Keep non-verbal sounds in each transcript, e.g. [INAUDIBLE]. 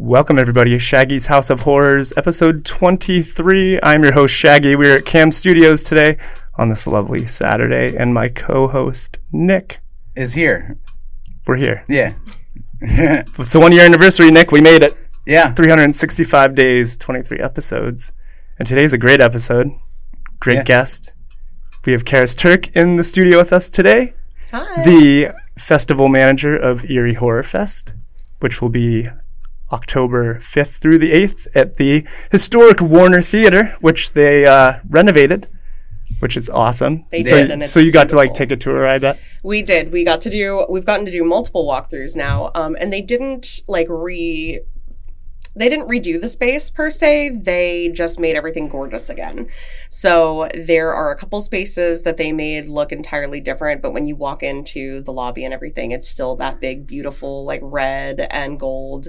Welcome, everybody. Shaggy's House of Horrors, episode 23. I'm your host, Shaggy. We're at Cam Studios today on this lovely Saturday, and my co host, Nick. is here. We're here. Yeah. [LAUGHS] It's a one year anniversary, Nick. We made it. yeah. 365 days, 23 episodes. And today's a great episode. Great Yeah. guest. We have Karis Turk in the studio with us today, Hi. the festival manager of Erie Horror Fest, which will be October 5th through the 8th at the historic Warner Theater, which they uh, renovated, which is awesome. They so, did, it's so you got to like take a tour, I bet. we did. We got to do. We've gotten to do multiple walkthroughs now, um, and they didn't like re. They didn't redo the space per se. They just made everything gorgeous again. So there are a couple spaces that they made look entirely different, but when you walk into the lobby and everything, it's still that big, beautiful, like red and gold,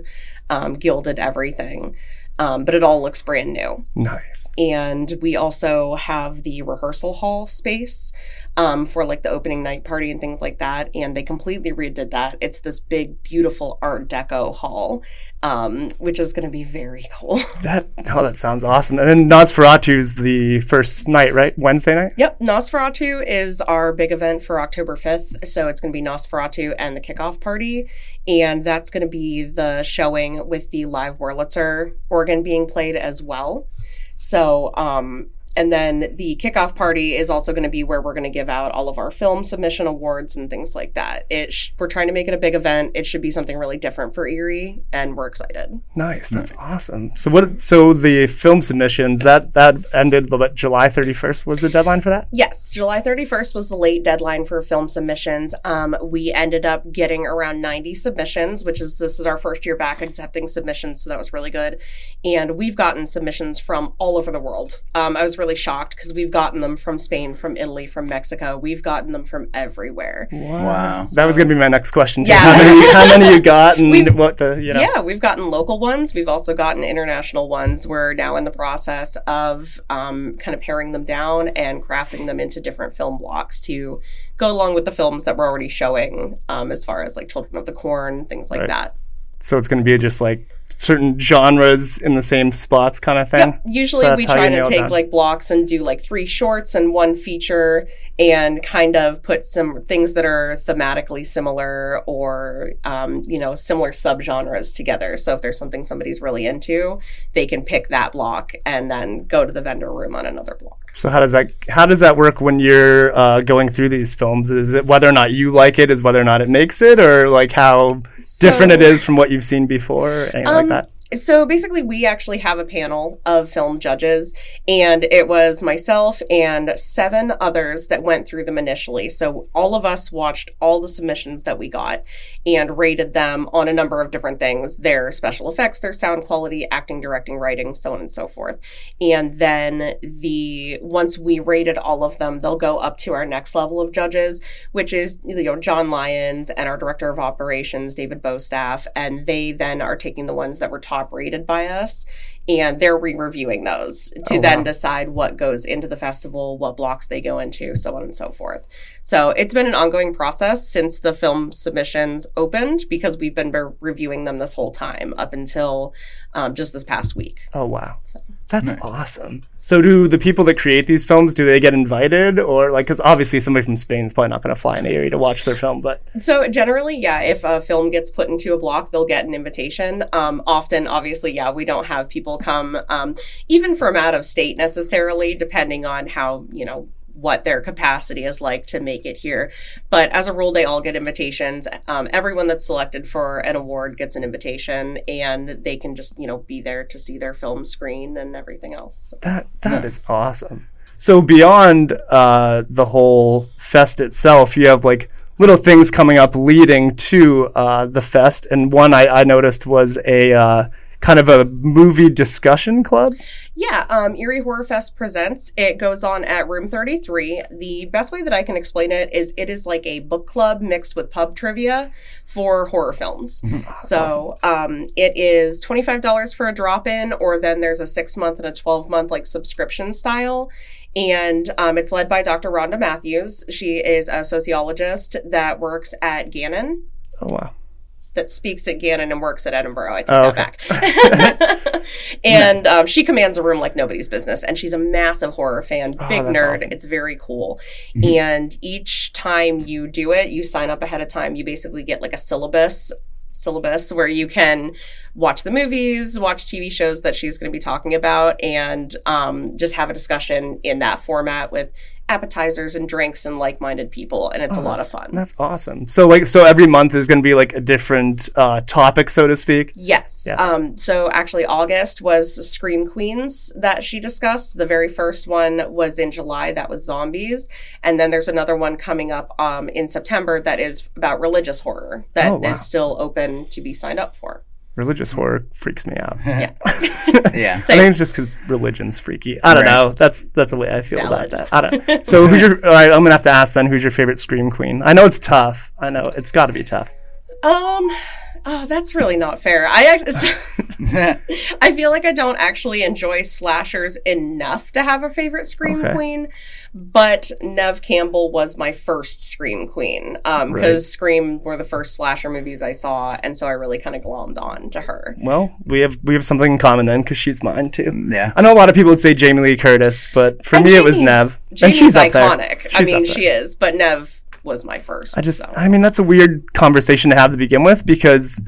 um, gilded everything. Um, but it all looks brand new. Nice. and we also have the rehearsal hall space um, for like the opening night party and things like that and they completely redid that it's this big beautiful art deco hall um, which is going to be very cool [LAUGHS] That oh, that sounds awesome. And then Nosferatu's the first night, right? Wednesday night. yep nosferatu is our big event for october 5th so it's going to be nosferatu and the kickoff party and that's going to be the showing with the live wurlitzer organ being played as well So, um, and then the kickoff party is also going to be where we're going to give out all of our film submission awards and things like that. It sh- we're trying to make it a big event. It should be something really different for Erie, and we're excited. Nice. That's awesome. So what? So the film submissions that that ended. What July thirty first was the deadline for that. Yes, July 31st was the late deadline for film submissions. Um, we ended up getting around 90 submissions, which is this is our first year back accepting submissions, so that was really good. And we've gotten submissions from all over the world. Um, I was really shocked because we've gotten them from Spain, from Italy, from Mexico. We've gotten them from everywhere. Wow. That was gonna be my next question. Too. Yeah. How many? How many you got, and We've- what the you know? Yeah, we've gotten local ones. We've also gotten international ones. We're now in the process of um, kind of paring them down and crafting them into different film blocks to go along with the films that we're already showing, um, as far as like Children of the Corn, things like Right. that. So it's gonna be just like certain genres in the same spots, kind of thing. Yep. Usually So we try to take down. like blocks and do like three shorts and one feature and kind of put some things that are thematically similar or, um, you know, similar subgenres together. So if there's something somebody's really into, they can pick that block and then go to the vendor room on another block. So how does that how does that work when you're uh, going through these films? Is it whether or not you like it, is whether or not it makes it, or like how different it is from what you've seen before, or anything like Um, that? So basically, we actually have a panel of film judges, and it was myself and seven others that went through them initially. So all of us watched all the submissions that we got and rated them on a number of different things their special effects, their sound quality, acting, directing, writing, so on and so forth. And then the once we rated all of them, they'll go up to our next level of judges, which is you know John Lyons and our director of operations David Bostaff, and they then are taking the ones that were top rated by us, and they're re-reviewing those to Oh, then wow. decide what goes into the festival, what blocks they go into, so on and so forth. So it's been an ongoing process since the film submissions opened because we've been be- reviewing them this whole time up until um, just this past week. Oh wow, So- that's awesome. So do the people that create these films do they get invited, or like because obviously somebody from Spain is probably not going to fly in Erie to watch their film, but So generally, yeah, if a film gets put into a block, they'll get an invitation. Um, often, obviously, yeah, we don't have people come, um, even from out of state necessarily, depending on how you know what their capacity is like to make it here. But as a rule, they all get invitations. Um, everyone that's selected for an award gets an invitation, and they can just you know be there to see their film screen and everything else. that that is awesome. So beyond uh, the whole fest itself, you have like little things coming up leading to uh, the fest, and one I, I noticed was a uh, kind of a movie discussion club. Yeah, um, Erie Horror Fest presents. It goes on at Room 33. The best way that I can explain it is it is like a book club mixed with pub trivia for horror films. [LAUGHS] so um, it is $25 for a drop in, or then there's a six month and a 12 month like subscription style. And um, it's led by Dr. Rhonda Matthews. She is a sociologist that works at Gannon. Oh wow. That speaks at Gannon and works at Edinboro. I take Oh, that back. [LAUGHS] [LAUGHS] and um, she commands a room like nobody's business, and she's a massive horror fan, Oh, big nerd. awesome. It's very cool. Mhm. And each time you do it, you sign up ahead of time. You basically get like a syllabus syllabus where you can watch the movies, watch TV shows that she's going to be talking about, and um, just have a discussion in that format with appetizers and drinks and like-minded people, and it's a Oh, lot of fun. That's awesome. So like so every month is going to be like a different uh, topic, so to speak. Yes. Yeah. Um, so actually, August was Scream Queens that she discussed. The very first one was in July. That was zombies. And then there's another one coming up um, in September that is about religious horror that is Oh, wow. still open to be signed up for. Religious horror freaks me out. Yeah. yeah. [LAUGHS] I think it's just because religion's freaky. I don't Right. know. That's that's the way I feel Valid. about that. I don't. [LAUGHS] So who's your? All right, I'm gonna have to ask then. Who's your favorite scream queen? I know it's tough. I know it's got to be tough. Um, oh, that's really not fair. I [LAUGHS] [LAUGHS] I feel like I don't actually enjoy slashers enough to have a favorite scream Okay. queen, but Neve Campbell was my first scream queen um, because Right. Scream were the first slasher movies I saw, and so I really kind of glommed on to her. Well, we have we have something in common then because she's mine too. yeah. I know a lot of people would say Jamie Lee Curtis, but for And me it was Jamie's- Neve, and Jamie's she's up there. iconic. I mean, up there. she is, but Neve was my first. I just, so. I mean, that's a weird conversation to have to begin with because,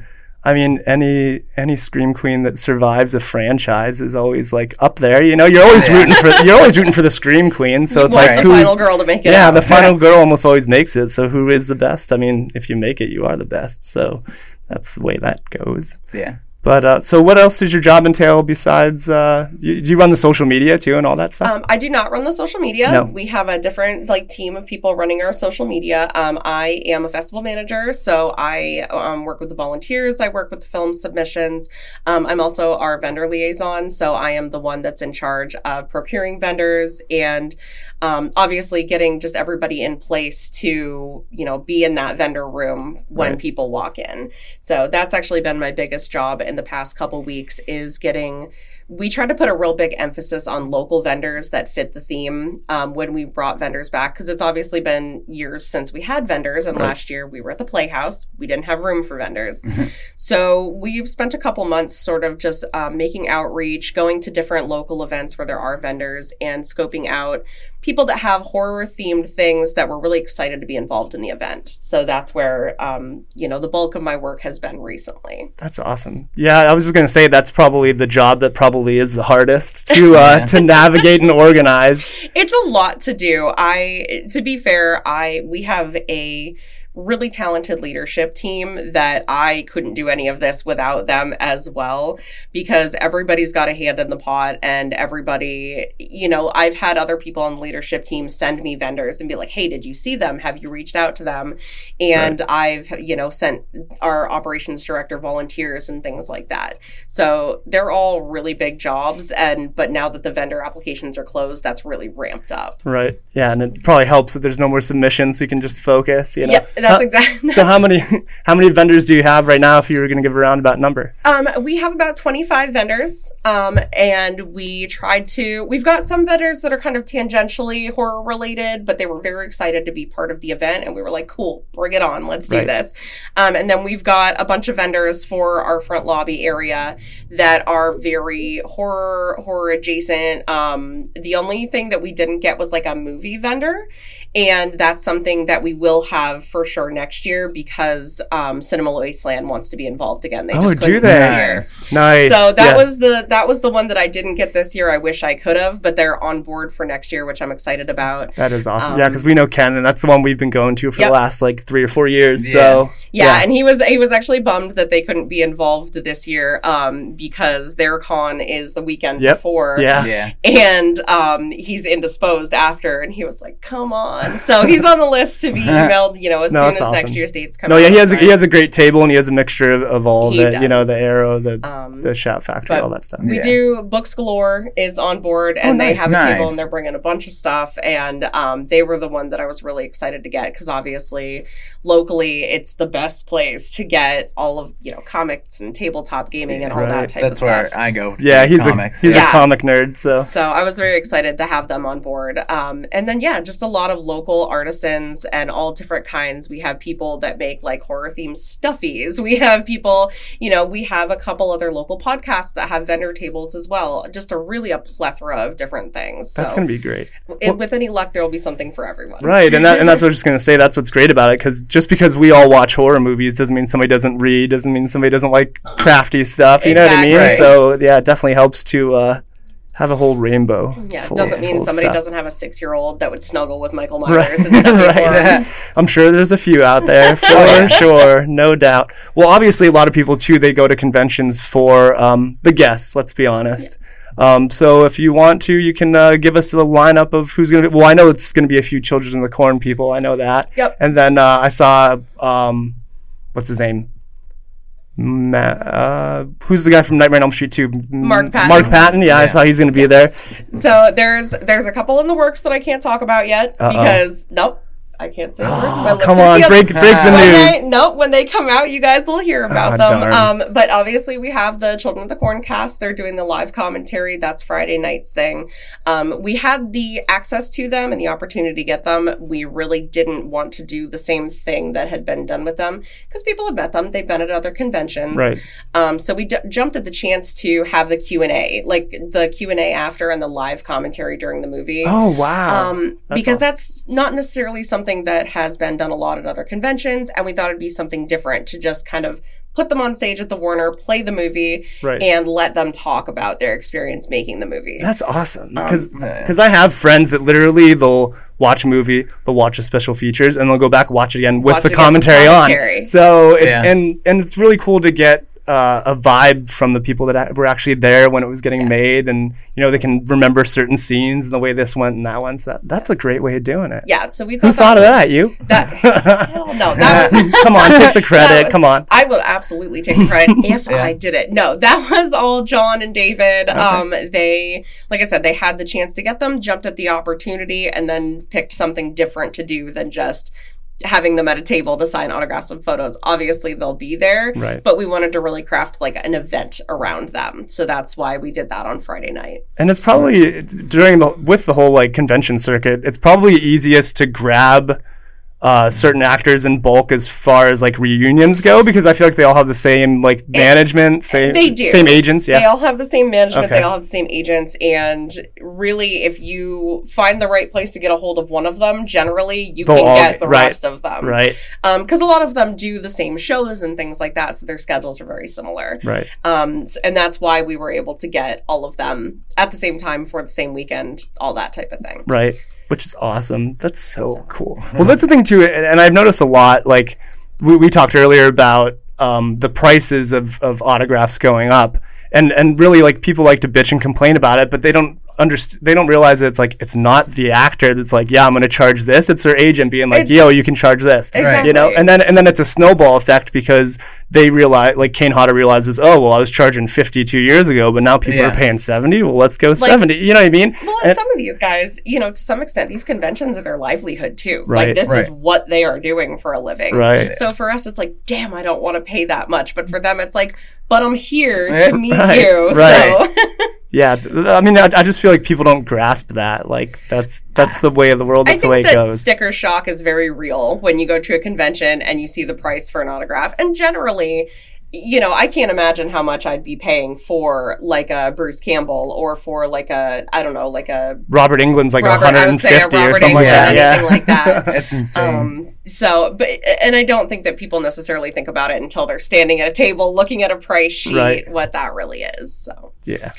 I mean, any any scream queen that survives a franchise is always like up there. You know, you're always oh, Yeah. rooting for you're always rooting for the [LAUGHS] scream queen. So it's like the who's final girl to make it yeah, out. the final [LAUGHS] girl almost always makes it. So who is the best? I mean, if you make it, you are the best. So that's the way that goes. Yeah. But uh, so, what else does your job entail besides? Uh, you, do you run the social media too and all that stuff? Um, I do not run the social media. No. We have a different like team of people running our social media. Um, I am a festival manager, so I um, work with the volunteers. I work with the film submissions. Um, I'm also our vendor liaison, so I am the one that's in charge of procuring vendors and um, obviously getting just everybody in place to you know be in that vendor room when Right. people walk in. So that's actually been my biggest job in the past couple weeks is getting we tried to put a real big emphasis on local vendors that fit the theme um, when we brought vendors back because it's obviously been years since we had vendors and Right. last year we were at the playhouse we didn't have room for vendors [LAUGHS] Mm-hmm. so we've spent a couple months sort of just um, making outreach going to different local events where there are vendors and scoping out people that have horror themed things that were really excited to be involved in the event so that's where um, you know the bulk of my work has been recently That's awesome. Yeah, I was just gonna say that's probably the job that probably is the hardest to [LAUGHS] uh, Yeah. to navigate and organize. it's a lot to do i to be fair i we have a really talented leadership team that i couldn't do any of this without them as well because everybody's got a hand in the pot and everybody you know i've had other people on the leadership team send me vendors and be like hey did you see them have you reached out to them and i've you know sent our operations director volunteers and things like that so they're all really big jobs and but now that the vendor applications are closed that's really ramped up Right. Yeah, and it probably helps that there's no more submissions, so you can just focus. You know. yeah that's exactly So how many [LAUGHS] how many vendors do you have right now? If you were going to give a roundabout number, Um, we have about 25 vendors, um, and we tried to. We've got some vendors that are kind of tangentially horror related, but they were very excited to be part of the event, and we were like, "Cool, bring it on, let's do Right. this." Um, and then we've got a bunch of vendors for our front lobby area that are very horror horror adjacent. Um, the only thing that we didn't get was like a movie vendor, and that's something that we will have for sure next year because um, Cinema Wasteland wants to be involved again. They Oh, just do couldn't this year. Nice. nice. So that Yeah. was the that was the one that I didn't get this year. I wish I could have, but they're on board for next year, which I'm excited about. that is awesome. um, yeah, because we know Ken, and that's the one we've been going to for Yep. the last like three or four years. Yeah. So Yeah, Yeah. and he was he was actually bummed that they couldn't be involved this year um, because their con is the weekend Yep. before. yeah, Yeah. and um, he's indisposed after, and he was like, "Come on!" So he's on the list to be [LAUGHS] emailed. You know, as No, soon that's as next year's dates come. No, yeah, he has a, he has a great table, and he has a mixture of, of all He the you know the arrow, the Um, the Shout Factory, all that stuff. We Yeah. do Books Galore is on board, and Oh, they nice, have a table, and they're bringing a bunch of stuff. And um, they were the one that I was really excited to get because obviously, locally, it's the best place to get all of you know comics and tabletop gaming and all Right. that type of stuff. That's of where stuff. I go. Yeah, he's comics. a he's Yeah. a comic nerd. So So I was very excited to have them on board. Um, and then yeah, just a lot of local artisans and all different kinds. We have people that make like horror themed stuffies. We have people, you know, we have a couple other local podcasts that have vendor tables as well. Just a really a plethora of different things. That's going to be great. it- with any luck, there will be something for everyone. Right, and that, and that's what I was just gonna say. That's what's great about it, because just because we all watch horror movies doesn't mean somebody doesn't read, doesn't mean somebody doesn't like crafty stuff. You know what I mean? Exactly. So yeah, it definitely helps to uh, have a whole rainbow. Yeah, it full- doesn't mean somebody stuff. doesn't have a six year old that would snuggle with Michael Myers [LAUGHS] Right. and stuff Right. [LAUGHS] I'm sure there's a few out there [LAUGHS] for yeah. sure, no doubt. Well, obviously, a lot of people too they go to conventions for um, the guests. Let's be honest. Um, so if you want to, you can uh, give us the lineup of who's going to be. Well, I know it's going to be a few Children of the Corn people. I know that. Yep. And then uh, I saw, um, what's his name? Ma- uh, who's the guy from Nightmare on Elm Street 2? Mark Patton. Mark Patton. Yeah, I saw he's going to be there. So there's there's a couple in the works that I can't talk about yet Uh-oh. because nope, I can't say [GASPS] a word. My Come on, break break the When news. they, [LAUGHS] nope, when they come out, you guys will hear about Ah, them. Um, but obviously, we have the Children of the Corn cast. They're doing the live commentary. That's Friday night's thing. Um, we had the access to them and the opportunity to get them. We really didn't want to do the same thing that had been done with them because people have met them. They've been at other conventions. Right. Um, so we d- jumped at the chance to have the Q and A, like the Q and A after and the live commentary during the movie. Oh wow. Um, That's because awesome. that's not necessarily something that has been done a lot at other conventions, and we thought it'd be something different to just kind of put them on stage at the Warner, play the movie, right. and let them talk about their experience making the movie. That's awesome because Um. I have friends that literally they'll watch a movie, they'll watch the special features, and they'll go back and watch it again with the it again with commentary, commentary. on. So it, Yeah. and and it's really cool to get uh, a vibe from the people that were actually there when it was getting made, and you know they can remember certain scenes and the way this went and that one. So that, that's a great way of doing it. yeah, so we thought Who thought of was- that? You? [LAUGHS] That hell no, that [LAUGHS] was Come on, take the [LAUGHS] credit. was- Come on. I will absolutely take the credit if Yeah. I did it. No, that was all John and David. Um, they, like I said, they had the chance to get them, jumped at the opportunity, and then picked something different to do than just having them at a table to sign autographs and photos. Obviously, they'll be there, Right. but we wanted to really craft like an event around them. So that's why we did that on Friday night. And it's probably during the with the whole like convention circuit, it's probably easiest to grab uh, certain actors in bulk as far as like reunions go because I feel like they all have the same like management, same they do. same agents. Yeah, they all have the same management. Okay. They all have the same agents. And really, if you find the right place to get a hold of one of them, generally you They'll can all get the right, rest of them. right, because a lot of them do the same shows and things like that, so their schedules are very similar. right. Um, and that's why we were able to get all of them at the same time for the same weekend, all that type of thing. Right. Which is awesome. That's so cool. [LAUGHS] Well, that's the thing too, and, and I've noticed a lot. Like we, we talked earlier about um, the prices of, of autographs going up, and and really like people like to bitch and complain about it, but they don't underst- They don't realize that it's like it's not the actor that's like, yeah, I'm going to charge this. It's their agent being like, It's- yo, you can charge this. Exactly. You know, and then and then it's a snowball effect because they realize, like Kane Hodder realizes, oh well, I was charging 50 two years ago, but now people Yeah. are paying 70. Well, let's go 70. You know what I mean? Well, and And- some of these guys, you know, to some extent, these conventions are their livelihood too. Right. Like this is what they are doing for a living. Right. So for us, it's like, damn, I don't want to pay that much. But for them, it's like, but I'm here Yeah, to eh, meet right, you. right. So [LAUGHS] Yeah, th- th- I mean, I, I just feel like people don't grasp that. Like that's that's the way of the world. I That's the think way it that goes. sticker shock is very real when you go to a convention and you see the price for an autograph. And generally, you know, I can't imagine how much I'd be paying for like a Bruce Campbell or for like a I don't know, like a Robert Englund's like Robert, I would say a 150 or Robert something like that. Yeah, like that. It's insane. Um, so, but, and I don't think that people necessarily think about it until they're standing at a table looking at a price sheet, Right. what that really is. So, yeah.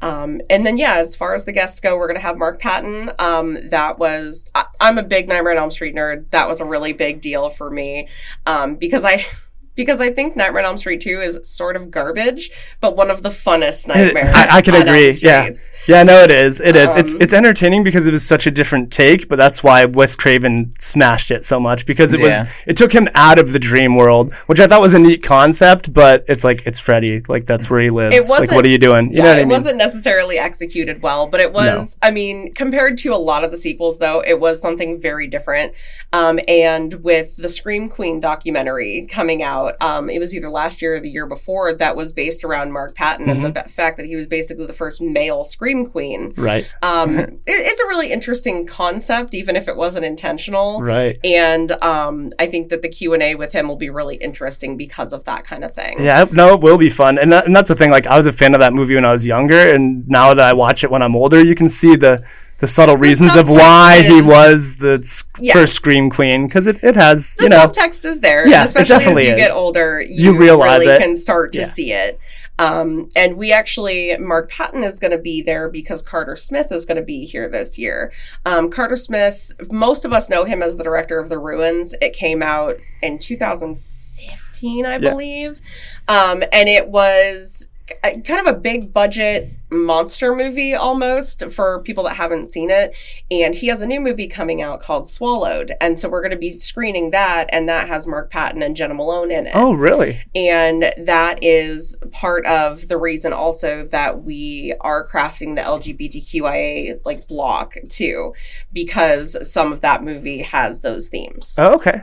Um, and then, yeah, as far as the guests go, we're going to have Mark Patton. Um, that was, I, I'm a big Nightmare on Elm Street nerd. That was a really big deal for me. Um, because I, [LAUGHS] because I think Nightmare on Elm Street 2 is sort of garbage, but one of the funnest nightmares. I, I can agree. Yeah, yeah. No, it is. It is. it's Um, it's entertaining because it was such a different take, but that's why Wes Craven smashed it so much because it Yeah. was it took him out of the dream world, which I thought was a neat concept. But it's like it's Freddy, like that's where he lives. It like, wasn't- what are you doing? You yeah, know what I it mean? wasn't necessarily executed well, but it was. I mean, compared to a lot of the sequels, though, it was something very different. Um, and with the Scream Queen documentary coming out, out. Um, it was either last year or the year before that was based around Mark Patton and the ba- fact that he was basically the first male scream queen. Right. Um, [LAUGHS] it, it's a really interesting concept, even if it wasn't intentional. Right. And um, I think that the Q and A with him will be really interesting because of that kind of thing. Yeah, no, it will be fun, and, that, and that's the thing. Like, I was a fan of that movie when I was younger, and now that I watch it when I'm older, you can see the the subtle reasons of why he was the Yeah. first scream queen because it, it has the you know subtext is there. Yeah, especially as you is. get older, you, You realize really it. can start to Yeah. see it. Um, and we actually, Mark Patton is going to be there because Carter Smith is going to be here this year. Um, Carter Smith, most of us know him as the director of The Ruins. It came out in 2015, I Yeah. believe. Um, and it was kind of a big budget monster movie almost for people that haven't seen it. And he has a new movie coming out called Swallowed. And so we're going to be screening that. And that has Mark Patton and Jena Malone in it. oh really And that is part of the reason also that we are crafting the LGBTQIA like block too, because some of that movie has those themes. oh, okay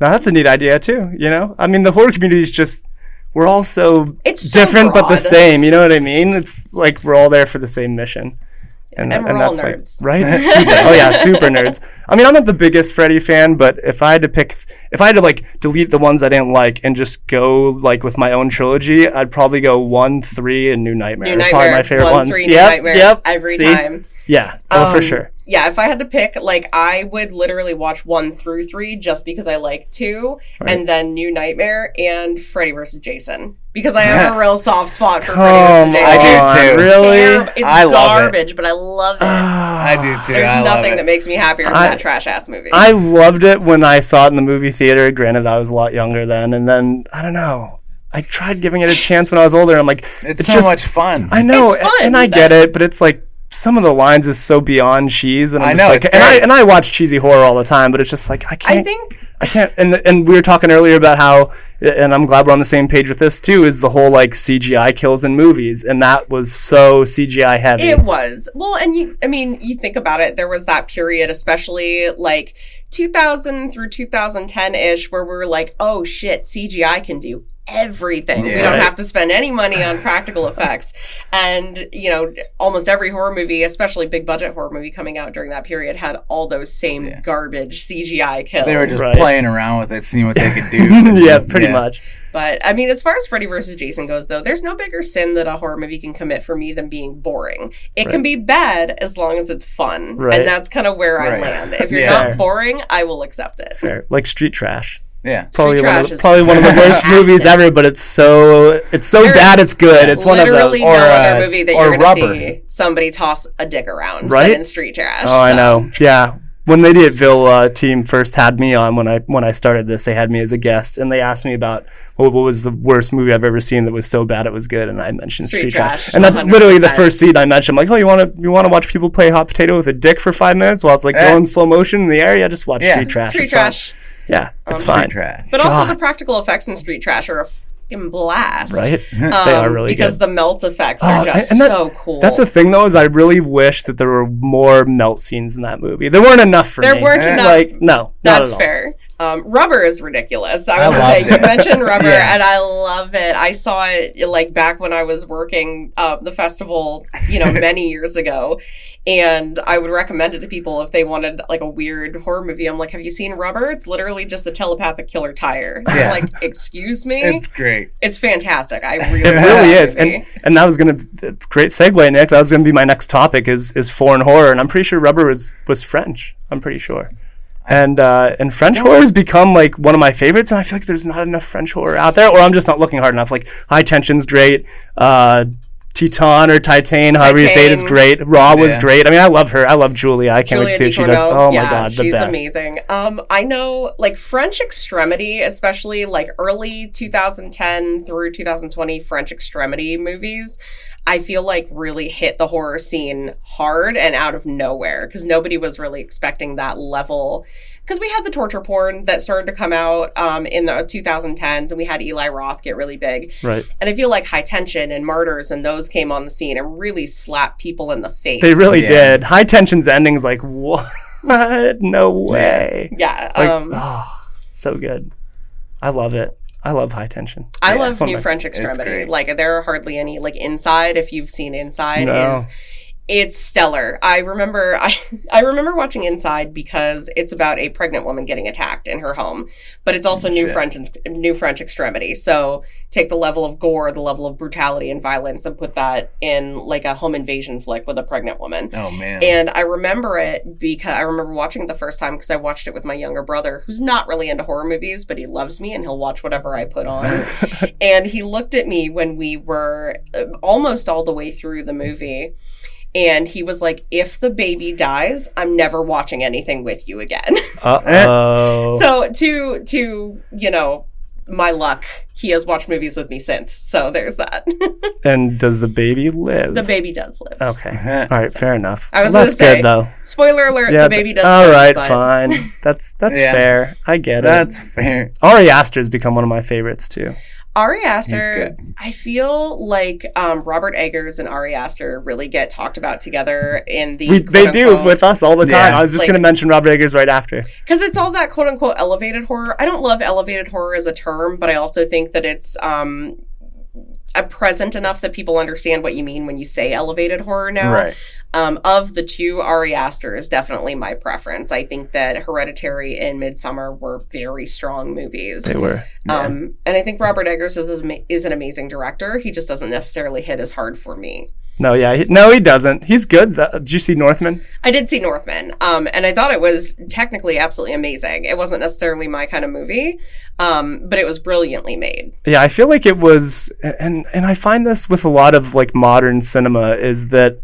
now that's a neat idea too you know I mean the horror community is just we're all so It's so different but the same you know what I mean? It's like we're all there for the same mission. And we're all like nerds. right? Super, oh yeah super nerds. I mean I'm not the biggest Freddy fan but if I had to pick if I had to like delete the ones I didn't like and just go like with my own trilogy I'd probably go one three and New Nightmare New are probably my favorite one, ones. three, New yep Nightmare, yep every See? time. yeah oh for Um, sure Yeah, if I had to pick, like, I would literally watch one through three just because I like two, and then New Nightmare and Freddy vs. Jason because I have a [LAUGHS] real soft spot for Freddy Come vs. on, Jason. I do too. really Terrible. It's I love it. garbage, but I love it. Ah. I do too. There's I love nothing it. that makes me happier than I- that trash ass movie. I loved it when I saw it in the movie theater. Granted, I was a lot younger then, and then I don't know. I tried giving it a chance when I was older. And I'm like, It's, it's so just- much fun. I know, It's fun. and I get it, but it's like some of the lines is so beyond cheese, and I'm I just know, like, and I and I watch cheesy horror all the time, but it's just like I can't. I think I can't. And and we were talking earlier about how, and I'm glad we're on the same page with this too. Is the whole like CGI kills in movies, and that was so CGI heavy. It was. Well, and you, I mean, you think about it, there was that period, especially like 2000 through 2010 ish, where we were like, oh shit, CGI can do everything. we don't have to spend any money on practical effects. And, you know, almost every horror movie, especially big budget horror movie coming out during that period, had all those same Yeah. garbage CGI kills. they were just Right. playing around with it, seeing what they could do. [LAUGHS] yeah, pretty Yeah. much. But I mean, as far as Freddy vs. Jason goes, though, there's no bigger sin that a horror movie can commit for me than being boring. It can be bad as long as it's fun, Right. and that's kind of where I land. If [LAUGHS] you're Yeah. not boring, I will accept it. Fair. Like Street Trash. Yeah. Probably one, of the, probably one of the worst [LAUGHS] movies ever, but it's so it's so There bad it's good. It's one of those. Literally Or, no uh, other movie that or you're going to Rubber. see somebody toss a dick around, Right? But in Street Trash. Oh, I know. Yeah. When the Idiotville uh, team first had me on when I when I started this, they had me as a guest, and they asked me about what, what was the worst movie I've ever seen that was so bad it was good, and I mentioned Street, Street Trash, Trash, and that's literally the first scene I mentioned. I'm like, oh, you want to you want to watch people play hot potato with a dick for five minutes while it's like Eh. going slow motion in the air? Yeah, just watch Yeah. Street Trash. Street It's fine. Trash. Yeah, it's Um, fine. Street trash. But also the practical effects in Street Trash are a fucking blast. Right? Um, [LAUGHS] they are really because good. the melt effects are just and that- so cool. That's the thing though, is I really wish that there were more melt scenes in that movie. There weren't enough for There me. weren't Eh. [LAUGHS] enough. Like no, not That's at all. fair. Um, rubber is ridiculous. I was gonna say you mentioned rubber, [LAUGHS] Yeah. and I love it. I saw it like back when I was working uh, the festival, you know, [LAUGHS] many years ago, and I would recommend it to people if they wanted like a weird horror movie. I'm like, have you seen Rubber? It's literally just a telepathic killer tire. Yeah. like, excuse me, It's great. it's, fantastic. I [LAUGHS] really, It really is. and and that was gonna great segue, Nick. That was gonna be my next topic is is foreign horror, and I'm pretty sure Rubber was was French. I'm pretty sure. And uh, and French horror has become like one of my favorites, and I feel like there's not enough French horror out there, or I'm just not looking hard enough. Like High Tension's great, uh, Titan or Titan, however you say it, is great. Raw was great. I mean, I love her. I love Julia. I can't wait to see Julia what she does. Oh my yeah, god, the she's best. amazing. Um, I know like French Extremity, especially like early 2010 through 2020 French Extremity movies. I feel like really hit the horror scene hard and out of nowhere because nobody was really expecting that level. Because we had the torture porn that started to come out um, in the 2010s, and we had Eli Roth get really big. Right. And I feel like High Tension and Martyrs and those came on the scene and really slapped people in the face. They really Yeah. did. High Tension's ending's like what? [LAUGHS] No way. yeah. Like, um, oh, so good. I love it. I love High Tension. I Yeah, love it's one of New French Extremity. Like there are hardly any like Inside. If you've seen Inside, No. is it's stellar. I remember [LAUGHS] I I remember watching Inside because it's about a pregnant woman getting attacked in her home, but it's also New Shit. French New French Extremity. So take the level of gore, the level of brutality and violence, and put that in like a home invasion flick with a pregnant woman. Oh man. And I remember it because I remember watching it the first time because I watched it with my younger brother, who's not really into horror movies, but he loves me and he'll watch whatever I put on. [LAUGHS] and he looked at me when we were uh, almost all the way through the movie. And he was like, if the baby dies, I'm never watching anything with you again. [LAUGHS] Uh oh. so to to, you know, my luck, he has watched movies with me since. So there's that. [LAUGHS] and does the baby live? the baby does live. Okay. All right. Fair enough. I was Well, gonna that's say, good though. Spoiler alert, Yeah. the baby does All live. right. but- Fine. That's that's [LAUGHS] Yeah. fair. I get That's it. That's fair. Ari Aster has become one of my favorites too. Ari Aster. I feel like um, Robert Eggers and Ari Aster really get talked about together in the. We, they do with us all the time. Yeah. I was just Like- going to mention Robert Eggers right after. because it's all that quote unquote elevated horror. I don't love elevated horror as a term, but I also think that it's um, a present enough that people understand what you mean when you say elevated horror now. Right. Um, of the two, Ari Aster is definitely my preference. I think that Hereditary and Midsommar were very strong movies. They were. Um, and I think Robert Eggers is, is an amazing director. He just doesn't necessarily hit as hard for me. No, yeah, he, no, he doesn't. He's good. though. Did you see Northman? I did see Northman, um, and I thought it was technically absolutely amazing. It wasn't necessarily my kind of movie, um, but it was brilliantly made. Yeah, I feel like it was, and and I find this with a lot of like modern cinema is that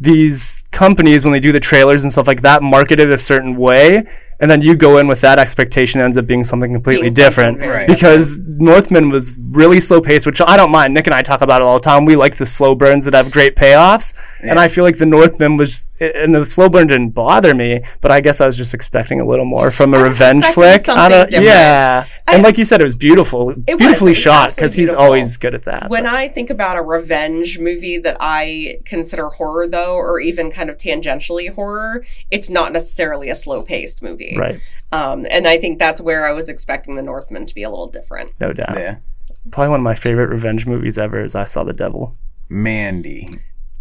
these companies when they do the trailers and stuff like that market it a certain way and then you go in with that expectation ends up being something completely Being different. very Right. because northman was really slow paced which i don't mind. Nick and i talk about it all the time. We like the slow burns that have great payoffs. And i feel like the northman was and the slow burn didn't bother me but i guess i was just expecting a little more from a I revenge flick. I don't, different. yeah. And like you said it was beautiful was. beautifully was shot because he's always good at that When but- I think about a revenge movie that I consider horror, though, or even kind of tangentially horror, it's not necessarily a slow paced movie. Right Um, and I think that's where I was expecting The Northman to be a little different. no doubt Yeah. probably one of my favorite revenge movies ever is I Saw the Devil. Mandy.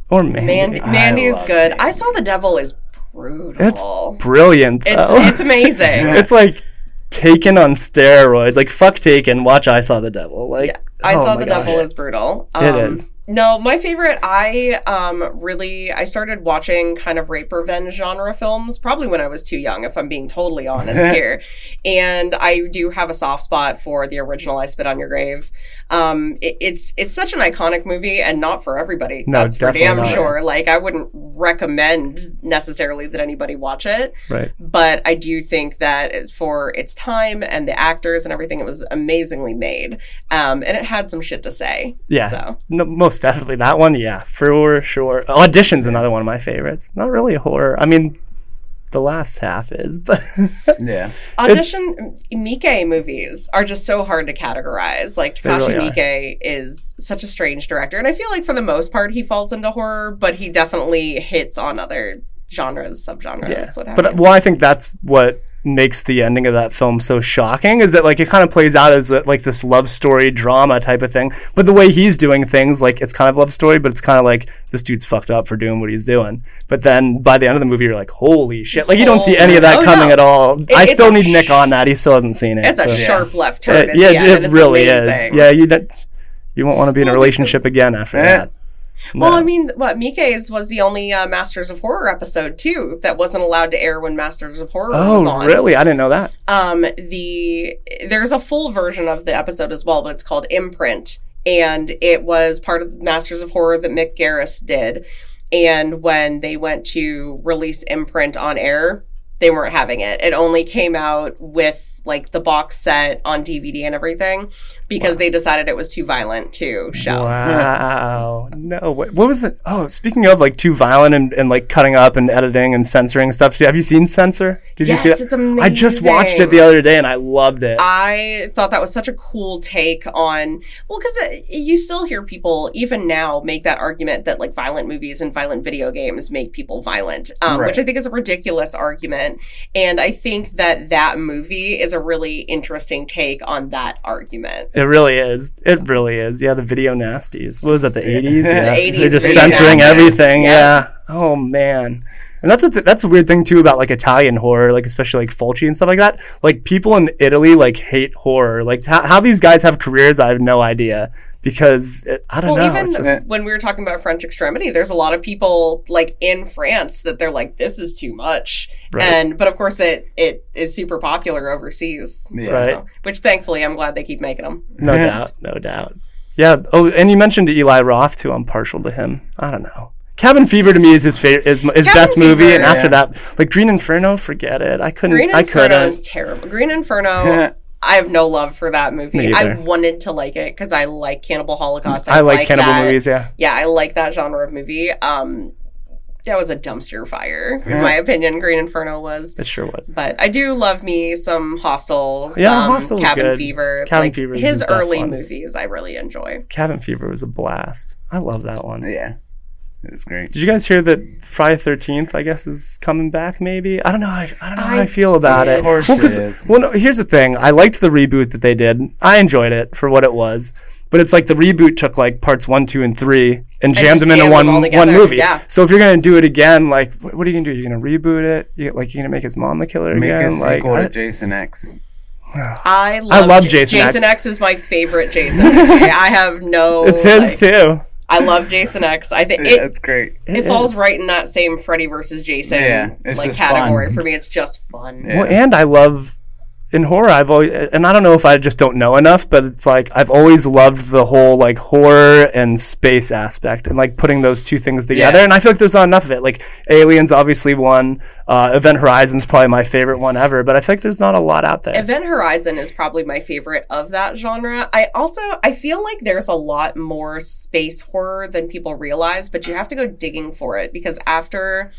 Or Mandy. Mandy, I Mandy is good. Mandy. I saw The Devil is brutal. It's brilliant. It's though. it's amazing. [LAUGHS] it's like Taken on steroids. Like fuck Taken. Watch I Saw the Devil. Like Yeah, I oh saw the gosh. devil is brutal. It Um, is. No, my favorite. I um really I started watching kind of rape revenge genre films probably when I was too young, if I'm being totally honest [LAUGHS] here. And I do have a soft spot for the original I Spit on Your Grave. Um, it, it's it's such an iconic movie and not for everybody. No, That's for damn not. sure. Like I wouldn't recommend necessarily that anybody watch it Right. but I do think that for its time and the actors and everything, it was amazingly made, um, and it had some shit to say. Yeah. So No, most definitely that one. Yeah, for sure. Audition's another one of my favorites. Not really a horror. I mean, the last half is, but [LAUGHS] Yeah. audition Miike movies are just so hard to categorize. Like Takashi really are. Miike is such a strange director, and I feel like for the most part he falls into horror, but he definitely hits on other genres, subgenres, yeah. what But well, I think that's what makes the ending of that film so shocking is that like it kind of plays out as like this love story drama type of thing but the way he's doing things like it's kind of love story but it's kind of like this dude's fucked up for doing what he's doing but then by the end of the movie you're like holy shit like you don't see any of that Oh, coming no. at all i still need nick on that he still hasn't seen it it's a sharp left Uh, turn. at yeah it really amazing. is yeah you don't you won't want to be in a relationship again after Eh. that Well, No. I mean, what Miike's was the only uh, Masters of Horror episode too that wasn't allowed to air when Masters of Horror was oh on. really i didn't know that Um, the there's a full version of the episode as well, but it's called Imprint, and it was part of Masters of Horror that Mick Garris did. And when they went to release Imprint on air, they weren't having it. It only came out with like the box set on DVD and everything because they decided it was too violent to show. Wow. [LAUGHS] no. What, what was it? Oh, speaking of like too violent and, and like cutting up and editing and censoring stuff, have you seen Censor? Did Yes, you see it? it's amazing. I just watched it the other day and I loved it. I thought that was such a cool take on well because you still hear people even now make that argument that like violent movies and violent video games make people violent um, Right. which I think is a ridiculous argument and I think that that movie is a really interesting take on that argument It really is. It really is. Yeah, the video nasties. What was that? The eighties. [LAUGHS] The Yeah, 80s they're just censoring nasties. everything. Yeah. Yeah. Oh man. And that's a th- that's a weird thing too about like Italian horror, like especially like Fulci and stuff like that. Like people in Italy like hate horror. Like how, how these guys have careers, I have no idea because it, I don't Well, know. even It's just- when we were talking about French extremity, there's a lot of people like in France that they're like, "This is too much," Right. and but of course it it is super popular overseas. Yeah. Right. which thankfully I'm glad they keep making them. no doubt, no doubt. Yeah. Oh, and you mentioned Eli Roth too. I'm partial to him. I don't know. Cabin Fever to me is his favorite, is his Cabin best movie, Fever, and after yeah. that, like Green Inferno, forget it. I couldn't. Green I couldn't. is terrible. Green Inferno. [LAUGHS] I have no love for that movie. I wanted to like it because I like Cannibal Holocaust. I like cannibal that- movies. Yeah. Yeah, I like that genre of movie. Um, that was a dumpster fire, in my opinion. Green Inferno was. It sure was. But I do love me some Hostel, some Yeah, Hostel's Cabin good. Fever. Cabin like, Fever is his his best early one. movies I really enjoy. Cabin Fever was a blast. I love that one. Yeah. It was great. Did you guys hear that Friday Thirteenth? I guess is coming back. Maybe I don't know. I, I don't know how I I feel about did. it. Of course well, it 'cause- is. well, no, here's the thing. I liked the reboot that they did. I enjoyed it for what it was. But it's like the reboot took like parts one, two, and three and jammed just them into jammed one them one movie. Yeah. So if you're gonna do it again, like what, what are you gonna do? You're gonna reboot it? You, like you're gonna make his mom the killer Make again? a like sequel I- to Jason X. [SIGHS] I love, love J- Jason Jason X. X. is my favorite Jason. [LAUGHS] I have no. it's his like- too. I love Jason X. I think Yeah, it, That's great. it falls right in that same Freddy versus Jason Yeah, like category fun. for me. It's just fun. Yeah. Well, and I love in horror. I've always, and I don't know if I just don't know enough, but it's like I've always loved the whole like horror and space aspect, and like putting those two things together. Yeah. And I feel like there's not enough of it. Like Aliens, obviously one. Uh, Event Horizon's probably my favorite one ever, but I feel like there's not a lot out there. Event Horizon is probably my favorite of that genre. I also I feel like there's a lot more space horror than people realize, but you have to go digging for it because after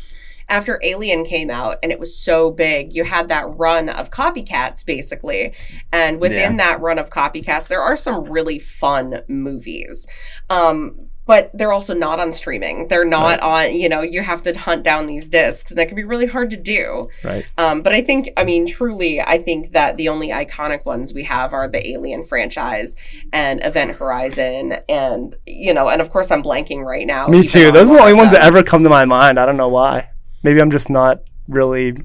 after Alien came out and it was so big, you had that run of copycats basically. And within that run of copycats, there are some really fun movies. Um but they're also not on streaming. They're not on, you know, you have to hunt down these discs and that can be really hard to do. right. Um, but I think, I mean, truly, I think that the only iconic ones we have are the Alien franchise and Event Horizon, and you know, and of course, I'm blanking right now. Me too. Those are the only ones that ever come to my mind. I don't know why. Maybe I'm just not really.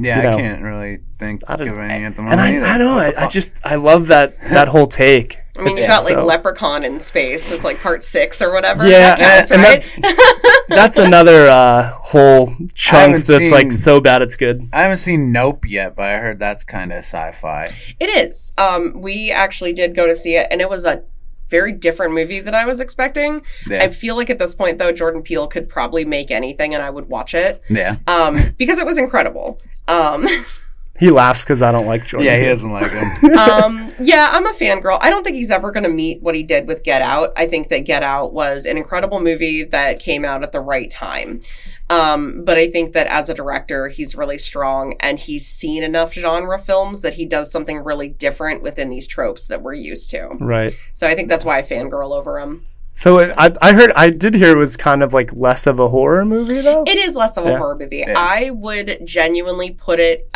Yeah, You know. I can't really think I don't- of any at the And moment. I, either. I know. I, I just I love that that whole take. I mean, It's you got like so- Leprechaun in space. It's like part six or whatever. Yeah, that counts, and right? [LAUGHS] That's another uh, whole chunk haven't that's like so bad it's good. I haven't seen Nope yet, but I heard that's kind of sci-fi. It is. Um, we actually did go to see it, and it was a very different movie than I was expecting. Yeah, I feel like at this point, though, Jordan Peele could probably make anything, and I would watch it yeah, um, because it was incredible. Um, [LAUGHS] He laughs because I don't like Jordan. yeah. He doesn't like him. [LAUGHS] um, yeah, I'm a fangirl. I don't think he's ever going to meet what he did with Get Out. I think that Get Out was an incredible movie that came out at the right time. Um, but I think that as a director, he's really strong and he's seen enough genre films that he does something really different within these tropes that we're used to. Right. So I think that's why I fangirl over him. So it, I I heard I did hear it was kind of like less of a horror movie though. It is less of a Yeah. horror movie. Yeah. I would genuinely put it.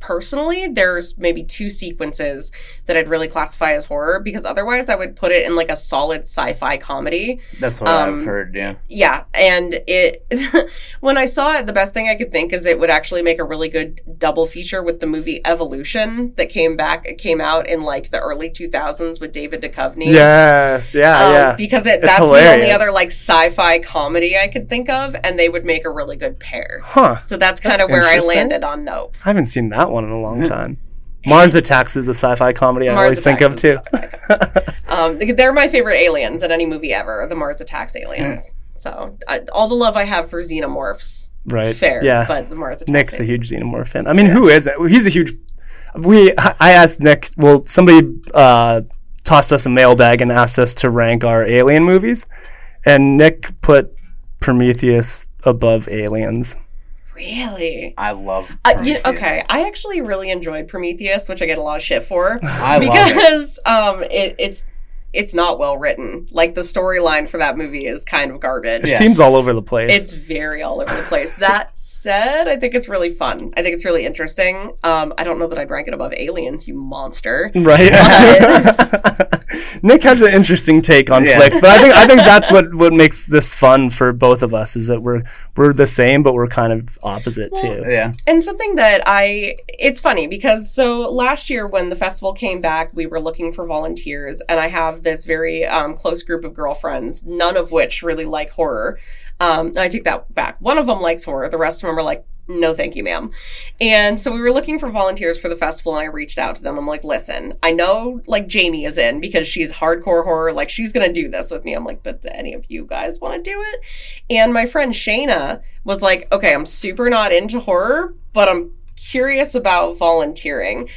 Personally, there's maybe two sequences that I'd really classify as horror because otherwise I would put it in like a solid sci-fi comedy. That's what Um, I've heard. Yeah, Yeah, and it [LAUGHS] when I saw it, the best thing I could think is it would actually make a really good double feature with the movie Evolution that came back it came out in like the early 2000s with David Duchovny. yes. Yeah. Um, yeah. Because it, It's that's the only other like sci-fi comedy I could think of, and they would make a really good pair. Huh. So that's kind That's of where I landed on Nope. I haven't seen that one in a long time. Mars Attacks is a sci-fi comedy I always think of too. Um, they're my favorite aliens in any movie ever. The Mars Attacks aliens. So I, all the love I have for xenomorphs, right. fair. Yeah. but the Mars Attacks. Nick's a huge Xenomorph fan. I mean, who isn't? He's a huge. We. I asked Nick. Well, somebody uh, tossed us a mailbag and asked us to rank our Alien movies, and Nick put Prometheus above Aliens. Really. I love. Uh, you, okay, I actually really enjoyed Prometheus, which I get a lot of shit for [LAUGHS] I love it. because um, it, it it's not well written. Like the storyline for that movie is kind of garbage. It Yeah. seems all over the place. It's very all over the place. that said, I think it's really fun. I think it's really interesting. Um, I don't know that I'd rank it above Aliens, you monster. right. [LAUGHS] Nick has an interesting take on Yeah. flicks, but I think I think that's what what makes this fun for both of us is that we're we're the same, but we're kind of opposite too. Yeah. And something that I, it's funny because so last year when the festival came back, we were looking for volunteers, and I have this very um, close group of girlfriends, none of which really like horror. Um, I take that back. One of them likes horror, the rest of them are like, no, thank you, ma'am. And so we were looking for volunteers for the festival, and I reached out to them. I'm like, listen, I know like Jamie is in because she's hardcore horror, like she's gonna do this with me. I'm like, but do any of you guys want to do it? And my friend Shayna was like, okay, I'm super not into horror, but I'm curious about volunteering.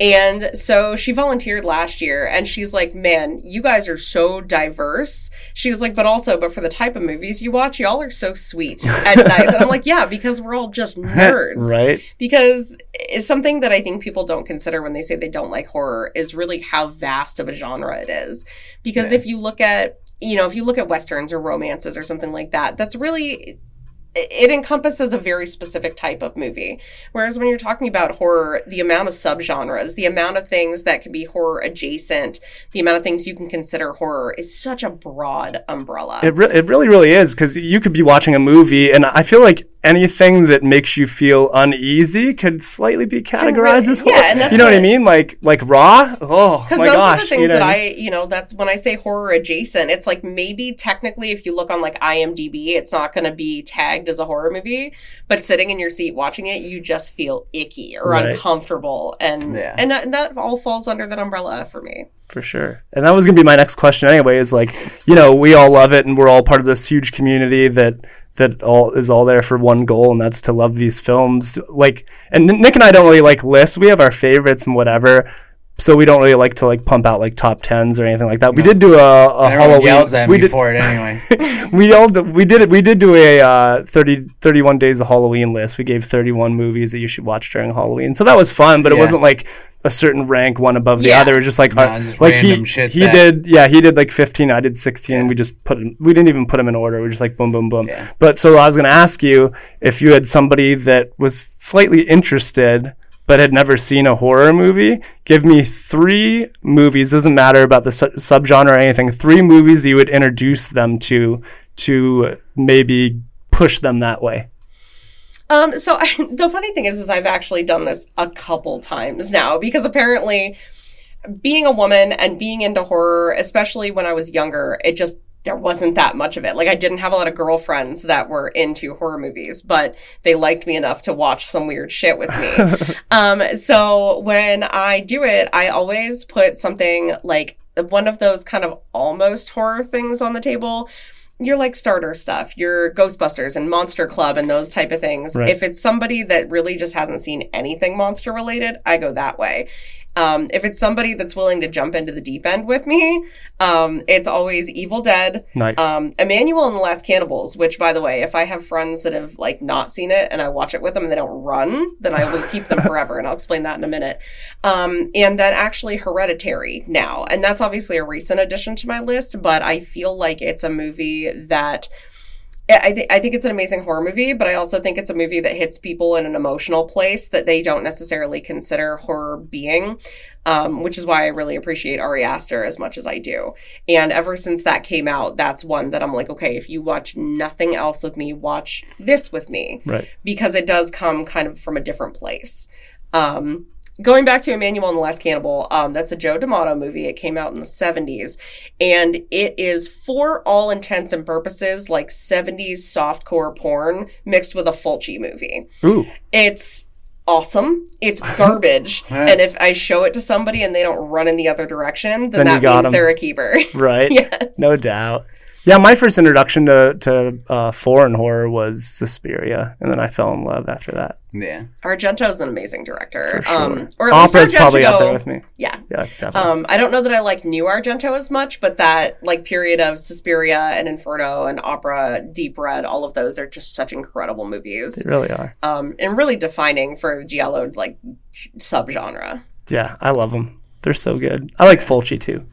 And so she volunteered last year and she's like, man, you guys are so diverse. She was like, but also, but for the type of movies you watch, y'all are so sweet and [LAUGHS] nice. And I'm like, yeah, because we're all just [LAUGHS] nerds right? because it's something that I think people don't consider when they say they don't like horror is really how vast of a genre it is. Because Yeah. if you look at, you know, if you look at westerns or romances or something like that, that's really it encompasses a very specific type of movie. Whereas when you're talking about horror, the amount of subgenres, the amount of things that can be horror adjacent, the amount of things you can consider horror is such a broad umbrella. It, re- it really, really is because you could be watching a movie, and I feel like anything that makes you feel uneasy could slightly be categorized as yeah, horror. and that's you know what I mean? Like like Raw. Oh Because my those gosh! are the things you know that I mean? I, you know, that's when I say horror adjacent. It's like maybe technically, if you look on like IMDb, it's not going to be tagged as a horror movie, but sitting in your seat watching it, you just feel icky or Right. uncomfortable, and Yeah. and that, and that all falls under that umbrella for me. For sure. And that was going to be my next question anyway is like, you know, we all love it and we're all part of this huge community that that all is all there for one goal and that's to love these films. Like and Nick and I don't really like lists. We have our favorites and whatever. So we don't really like to like pump out like top 10s or anything like that. We did do a, a Halloween yells at we me did, for it anyway. [LAUGHS] we all we did it we did do a uh 30 31 days of Halloween list. We gave 31 movies that you should watch during Halloween. So that was fun, but it wasn't like a certain rank one above the Yeah. other. It was just like Nah, uh, just like he shit he that- did yeah, he did like 15, I did 16 and Yeah. we just put them, we didn't even put them in order. We just like boom boom boom. Yeah. But so I was going to ask you if you had somebody that was slightly interested but had never seen a horror movie, give me three movies. Doesn't matter about the su- subgenre or anything. Three movies you would introduce them to to maybe push them that way. Um, so I, [LAUGHS] the funny thing is, is I've actually done this a couple times now because apparently, being a woman and being into horror, especially when I was younger, it just there wasn't that much of it. Like I didn't have a lot of girlfriends that were into horror movies, but they liked me enough to watch some weird shit with me. [LAUGHS] um, so when I do it, I always put something like one of those kind of almost horror things on the table your like starter stuff, your Ghostbusters and Monster Club and those type of things. Right. If it's somebody that really just hasn't seen anything monster related, I go that way. Um, if it's somebody that's willing to jump into the deep end with me, um, it's always Evil Dead, Nice. um, Emanuelle and the Last Cannibals. Which, by the way, if I have friends that have like not seen it and I watch it with them and they don't run, then I will keep them [LAUGHS] forever, and I'll explain that in a minute. Um, and then actually Hereditary now, and that's obviously a recent addition to my list, but I feel like it's a movie that. I think I think it's an amazing horror movie, but I also think it's a movie that hits people in an emotional place that they don't necessarily consider horror being, um, which is why I really appreciate Ari Aster as much as I do. And ever since that came out, that's one that I'm like, okay, if you watch nothing else with me, watch this with me right. because it does come kind of from a different place. Um, going back to Emanuelle and the Last Cannibal, um, that's a Joe D'Amato movie. It came out in the 70s, and it is, for all intents and purposes, like 70s softcore porn mixed with a Fulci movie. Ooh. It's awesome. It's garbage. And if I show it to somebody and they don't run in the other direction, then, Then that means means 'em. they're a keeper. [LAUGHS] Right. [LAUGHS] yes. No doubt. Yeah, my first introduction to to uh, foreign horror was Suspiria, and then I fell in love after that. Yeah. Argento is an amazing director. For sure. Um, or at least Opera's probably up there with me. Yeah. Yeah, definitely. Um, I don't know that I like new Argento as much, but that like period of Suspiria and Inferno and Opera, Deep Red, all of those, they're just such incredible movies. they really are. Um, and really defining for the giallo like subgenre. Yeah, I love them. They're so good. I like Fulci too.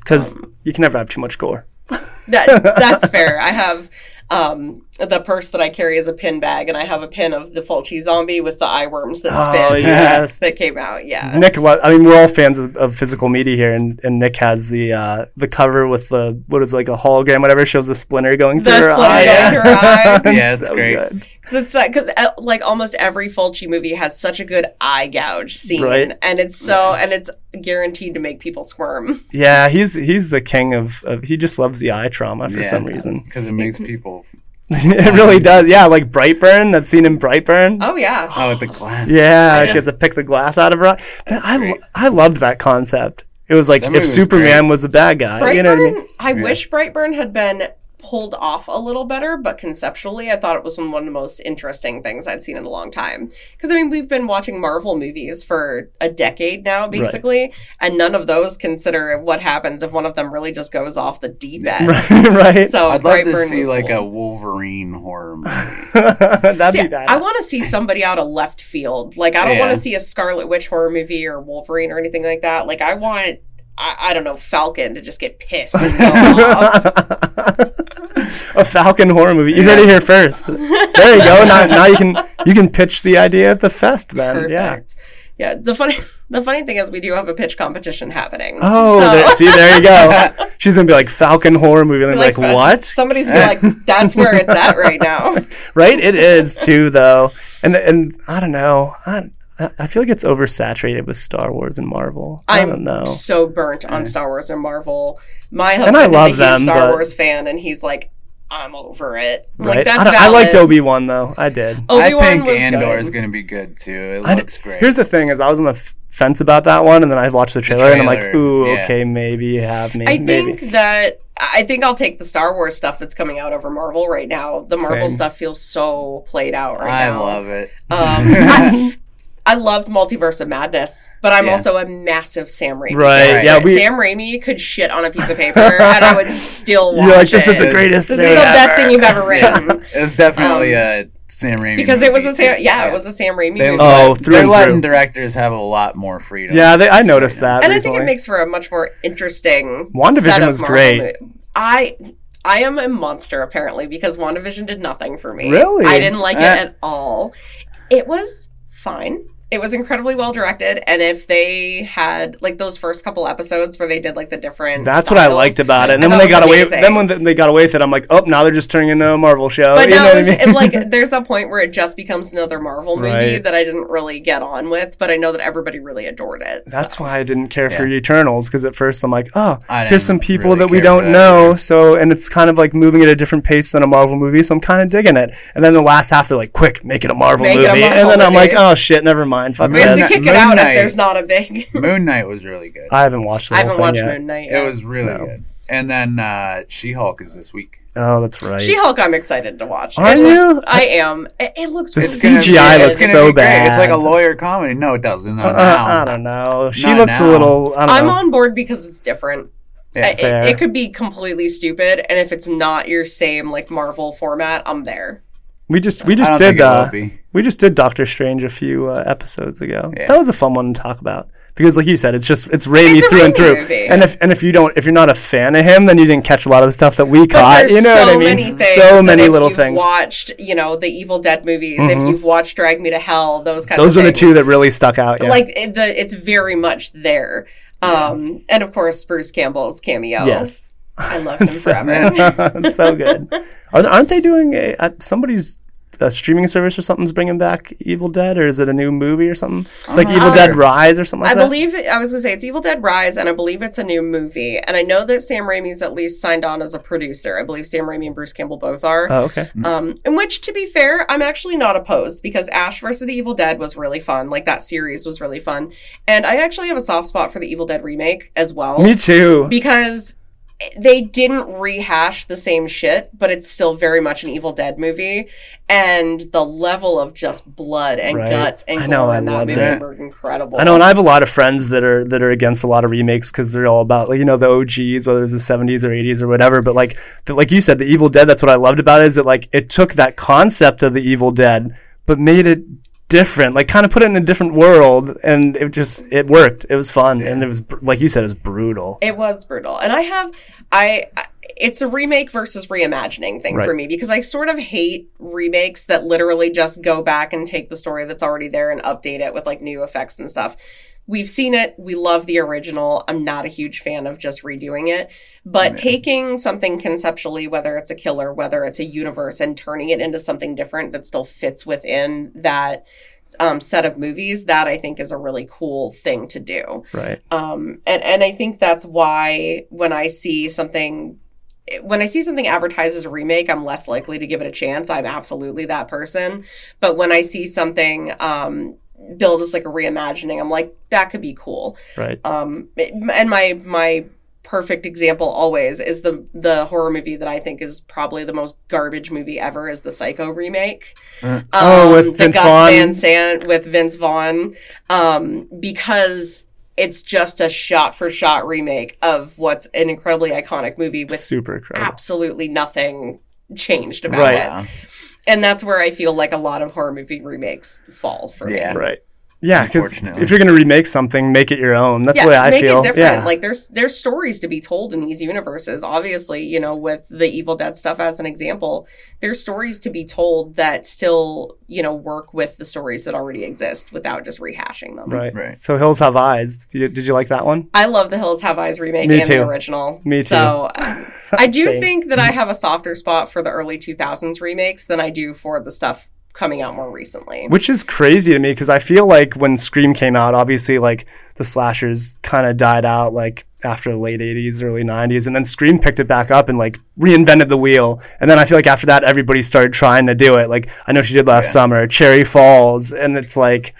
because you can never have too much gore. That that's fair. I have um, the purse that I carry is a pin bag, and I have a pin of the Fulci zombie with the eye worms that spin. Oh, yes. [LAUGHS] that came out. Yeah, Nick, I mean, we're all fans of, of physical media here, and, and Nick has the uh, the cover with the what is it, like a hologram, whatever, shows the splinter going the through her splinter eye. going through her [LAUGHS] eye. Yeah, it's great. good. Because it's because uh, like almost every Fulci movie has such a good eye gouge scene, Right. and it's so and it's guaranteed to make people squirm. Yeah, he's he's the king of, of he just loves the eye trauma for Yeah. some reason. Because it makes people. [LAUGHS] it really does. Yeah, like Brightburn, that scene in Brightburn. Oh yeah, Oh, with the glass. Yeah, I she has to pick the glass out of her eye. I, great. I loved that concept. It was like That if was Superman great. was the bad guy. Brightburn. You know what I mean? I Yeah. wish Brightburn had been pulled off a little better, but conceptually, I thought it was one of the most interesting things I'd seen in a long time. Because I mean, we've been watching Marvel movies for a decade now, basically, and none of those consider what happens if one of them really just goes off the deep end. Right, [LAUGHS] right. So I'd love to see like cool. a Wolverine horror [LAUGHS] movie. That'd See, be bad. I want to see somebody out of left field. Like, I don't want to see a Scarlet Witch horror movie or Wolverine or anything like that. Like, I want, I, I don't know, Falcon to just get pissed and go [LAUGHS] off. [LAUGHS] a Falcon horror movie. You heard it here first. There you go. Now, now you can you can pitch the idea at the fest. Then, yeah. Perfect. Yeah. The funny, the funny thing is, we do have a pitch competition happening. Oh, So- there, see, there you go. [LAUGHS] She's gonna be like Falcon horror movie. And I'm like, uh, what? Somebody's gonna be like, that's where it's at right now. Right? It is too, though. And and I don't know. I I feel like it's oversaturated with Star Wars and Marvel. I don't I'm know. so burnt on Star Wars and Marvel. My I husband love is a huge them, Star but- Wars fan, and he's like, I'm over it. I'm Right? Like, that's I, don't- I liked. Obi Wan though. I did. Obi-Wan I think was Andor good. is going to be good too. It I d- looks great. Here's the thing: is I was on the f- fence about that one, and then I watched the trailer, and I'm like, trailer, ooh, yeah. okay, maybe you have me. I maybe. think that I think I'll take the Star Wars stuff that's coming out over Marvel right now. The Marvel Same. stuff feels so played out right I now. love it. Um, [LAUGHS] I, I loved Multiverse of Madness, but I'm Yeah. also a massive Sam Raimi. Right, fan. yeah, we- Sam Raimi could shit on a piece of paper, and I would [LAUGHS] still watch it. You're like, this it. is the greatest This thing is the best thing you've ever written. [LAUGHS] It's definitely Um, a Sam Raimi because it was a Sam, too. yeah, it was a Sam Raimi They, movie. Oh, through they're and letting through. directors have a lot more freedom. Yeah, they, I noticed that. and I think it makes for a much more interesting. WandaVision was great. mo- I I am a monster apparently because WandaVision did nothing for me. Really? I didn't like Eh. it at all. It was fine. It was incredibly well directed, and if they had like those first couple episodes where they did like the different, That's what I liked about it. And I then when they got it was away, amazing. then when they got away with it, I'm like, oh, now they're just turning into a Marvel show. But you no, know it what was I mean? it, like there's a point where it just becomes another Marvel movie Right. that I didn't really get on with, but I know that everybody really adored it. That's so. why I didn't care for Eternals because at first I'm like, oh, here's some people really that we don't know. either. So, and it's kind of like moving at a different pace than a Marvel movie. So I'm kind of digging it. And then the last half, they're like, quick, make it a Marvel Make movie. a and Marvel then I'm like, oh shit, never mind. Fuck we have that. to kick Moon it out if there's not a big. [LAUGHS] Moon Knight was really good. I haven't watched the I haven't thing watched yet. Moon Knight. it was really No. good. And then uh, She Hulk is this week. Oh, that's right. She Hulk, I'm excited to watch. Are It you? looks- I am. It, it looks The really CGI good. Looks it's so be great. It's like a lawyer comedy. No, it doesn't. Not Uh, now. I don't know. She Not looks a little. I don't I'm know. on board because it's different. Yeah, it, it could be completely stupid, and if it's not your same like Marvel format, I'm there. We just we just did think uh, we just did Doctor Strange a few uh, episodes ago. Yeah. That was a fun one to talk about because, like you said, it's just it's Raimi It's a through and through. movie. And if and if you don't if you're not a fan of him, then you didn't catch a lot of the stuff that we But caught. You know so what I mean? many things. so many if little you've things. Watched, you know, the Evil Dead movies. If Mhm. you've watched Drag Me to Hell, those kinds. Those of were the two that really stuck out. Yeah. Like it, the, it's very much there. Um, and of course, Bruce Campbell's cameo. yes, I love [LAUGHS] him so, forever. it's [LAUGHS] so good. Are, [LAUGHS] aren't they doing a, uh, somebody's a streaming service or something's bringing back Evil Dead, or is it a new movie or something? It's like Evil Uh, Dead Rise or something like I that. believe I was gonna say it's Evil Dead Rise, and I believe it's a new movie. And I know that Sam Raimi's at least signed on as a producer. I believe Sam Raimi and Bruce Campbell both are. Oh, okay. Um, in which, to be fair, I'm actually not opposed because Ash versus the Evil Dead was really fun. Like that series was really fun, and I actually have a soft spot for the Evil Dead remake as well Me too. because they didn't rehash the same shit, but it's still very much an Evil Dead movie, and the level of just blood and Right. guts and I know, I in that movie it. were incredible. I know, and I have a lot of friends that are that are against a lot of remakes because they're all about like you know the OGs, whether it's the seventies or eighties or whatever. But like the, like you said, the Evil Dead. That's what I loved about it is that like it took that concept of the Evil Dead, but made it different. Like kind of put it in a different world, and it just it worked. It was fun, and it was like you said, it was brutal. It was brutal. And I have I I- it's a remake versus reimagining thing Right. for me because I sort of hate remakes that literally just go back and take the story that's already there and update it with like new effects and stuff. We've seen it. We love the original. I'm not a huge fan of just redoing it. But taking something conceptually, whether it's a killer, whether it's a universe, and turning it into something different that still fits within that um, set of movies, that I think is a really cool thing to do. Right. Um, and, and I think that's why when I see something, when I see something advertised as a remake, I'm less likely to give it a chance. I'm absolutely that person. But when I see something um, billed as like a reimagining, I'm like, that could be cool. Right. Um, and my my perfect example always is the the horror movie that I think is probably the most garbage movie ever is the Psycho remake. Mm. Oh, with the Vince Gus Vaughn? Van Sant with Vince Vaughn, um, because it's just a shot for shot remake of what's an incredibly iconic movie with Super incredible. absolutely nothing changed about Right. it. Yeah. And that's where I feel like a lot of horror movie remakes fall for me. Yeah. Right. Yeah, because if you're gonna remake something, make it your own. That's yeah, the way I make feel. it different. Yeah. Like there's there's stories to be told in these universes. Obviously, you know, with the Evil Dead stuff as an example, there's stories to be told that still, you know, work with the stories that already exist without just rehashing them. right. Right. So Hills Have Eyes. Did you, did you like that one? I love the Hills Have Eyes remake Me and too. the original. Me too. So [LAUGHS] I do [LAUGHS] think that I have a softer spot for the early 2000s remakes than I do for the stuff coming out more recently. Which is crazy to me because I feel like when Scream came out, obviously like the slashers kind of died out like after the late 80s, early 90s, and then Scream picked it back up and like reinvented the wheel. And then I feel like after that, everybody started trying to do it. Like I know she did last Yeah. summer, Cherry Falls, and it's like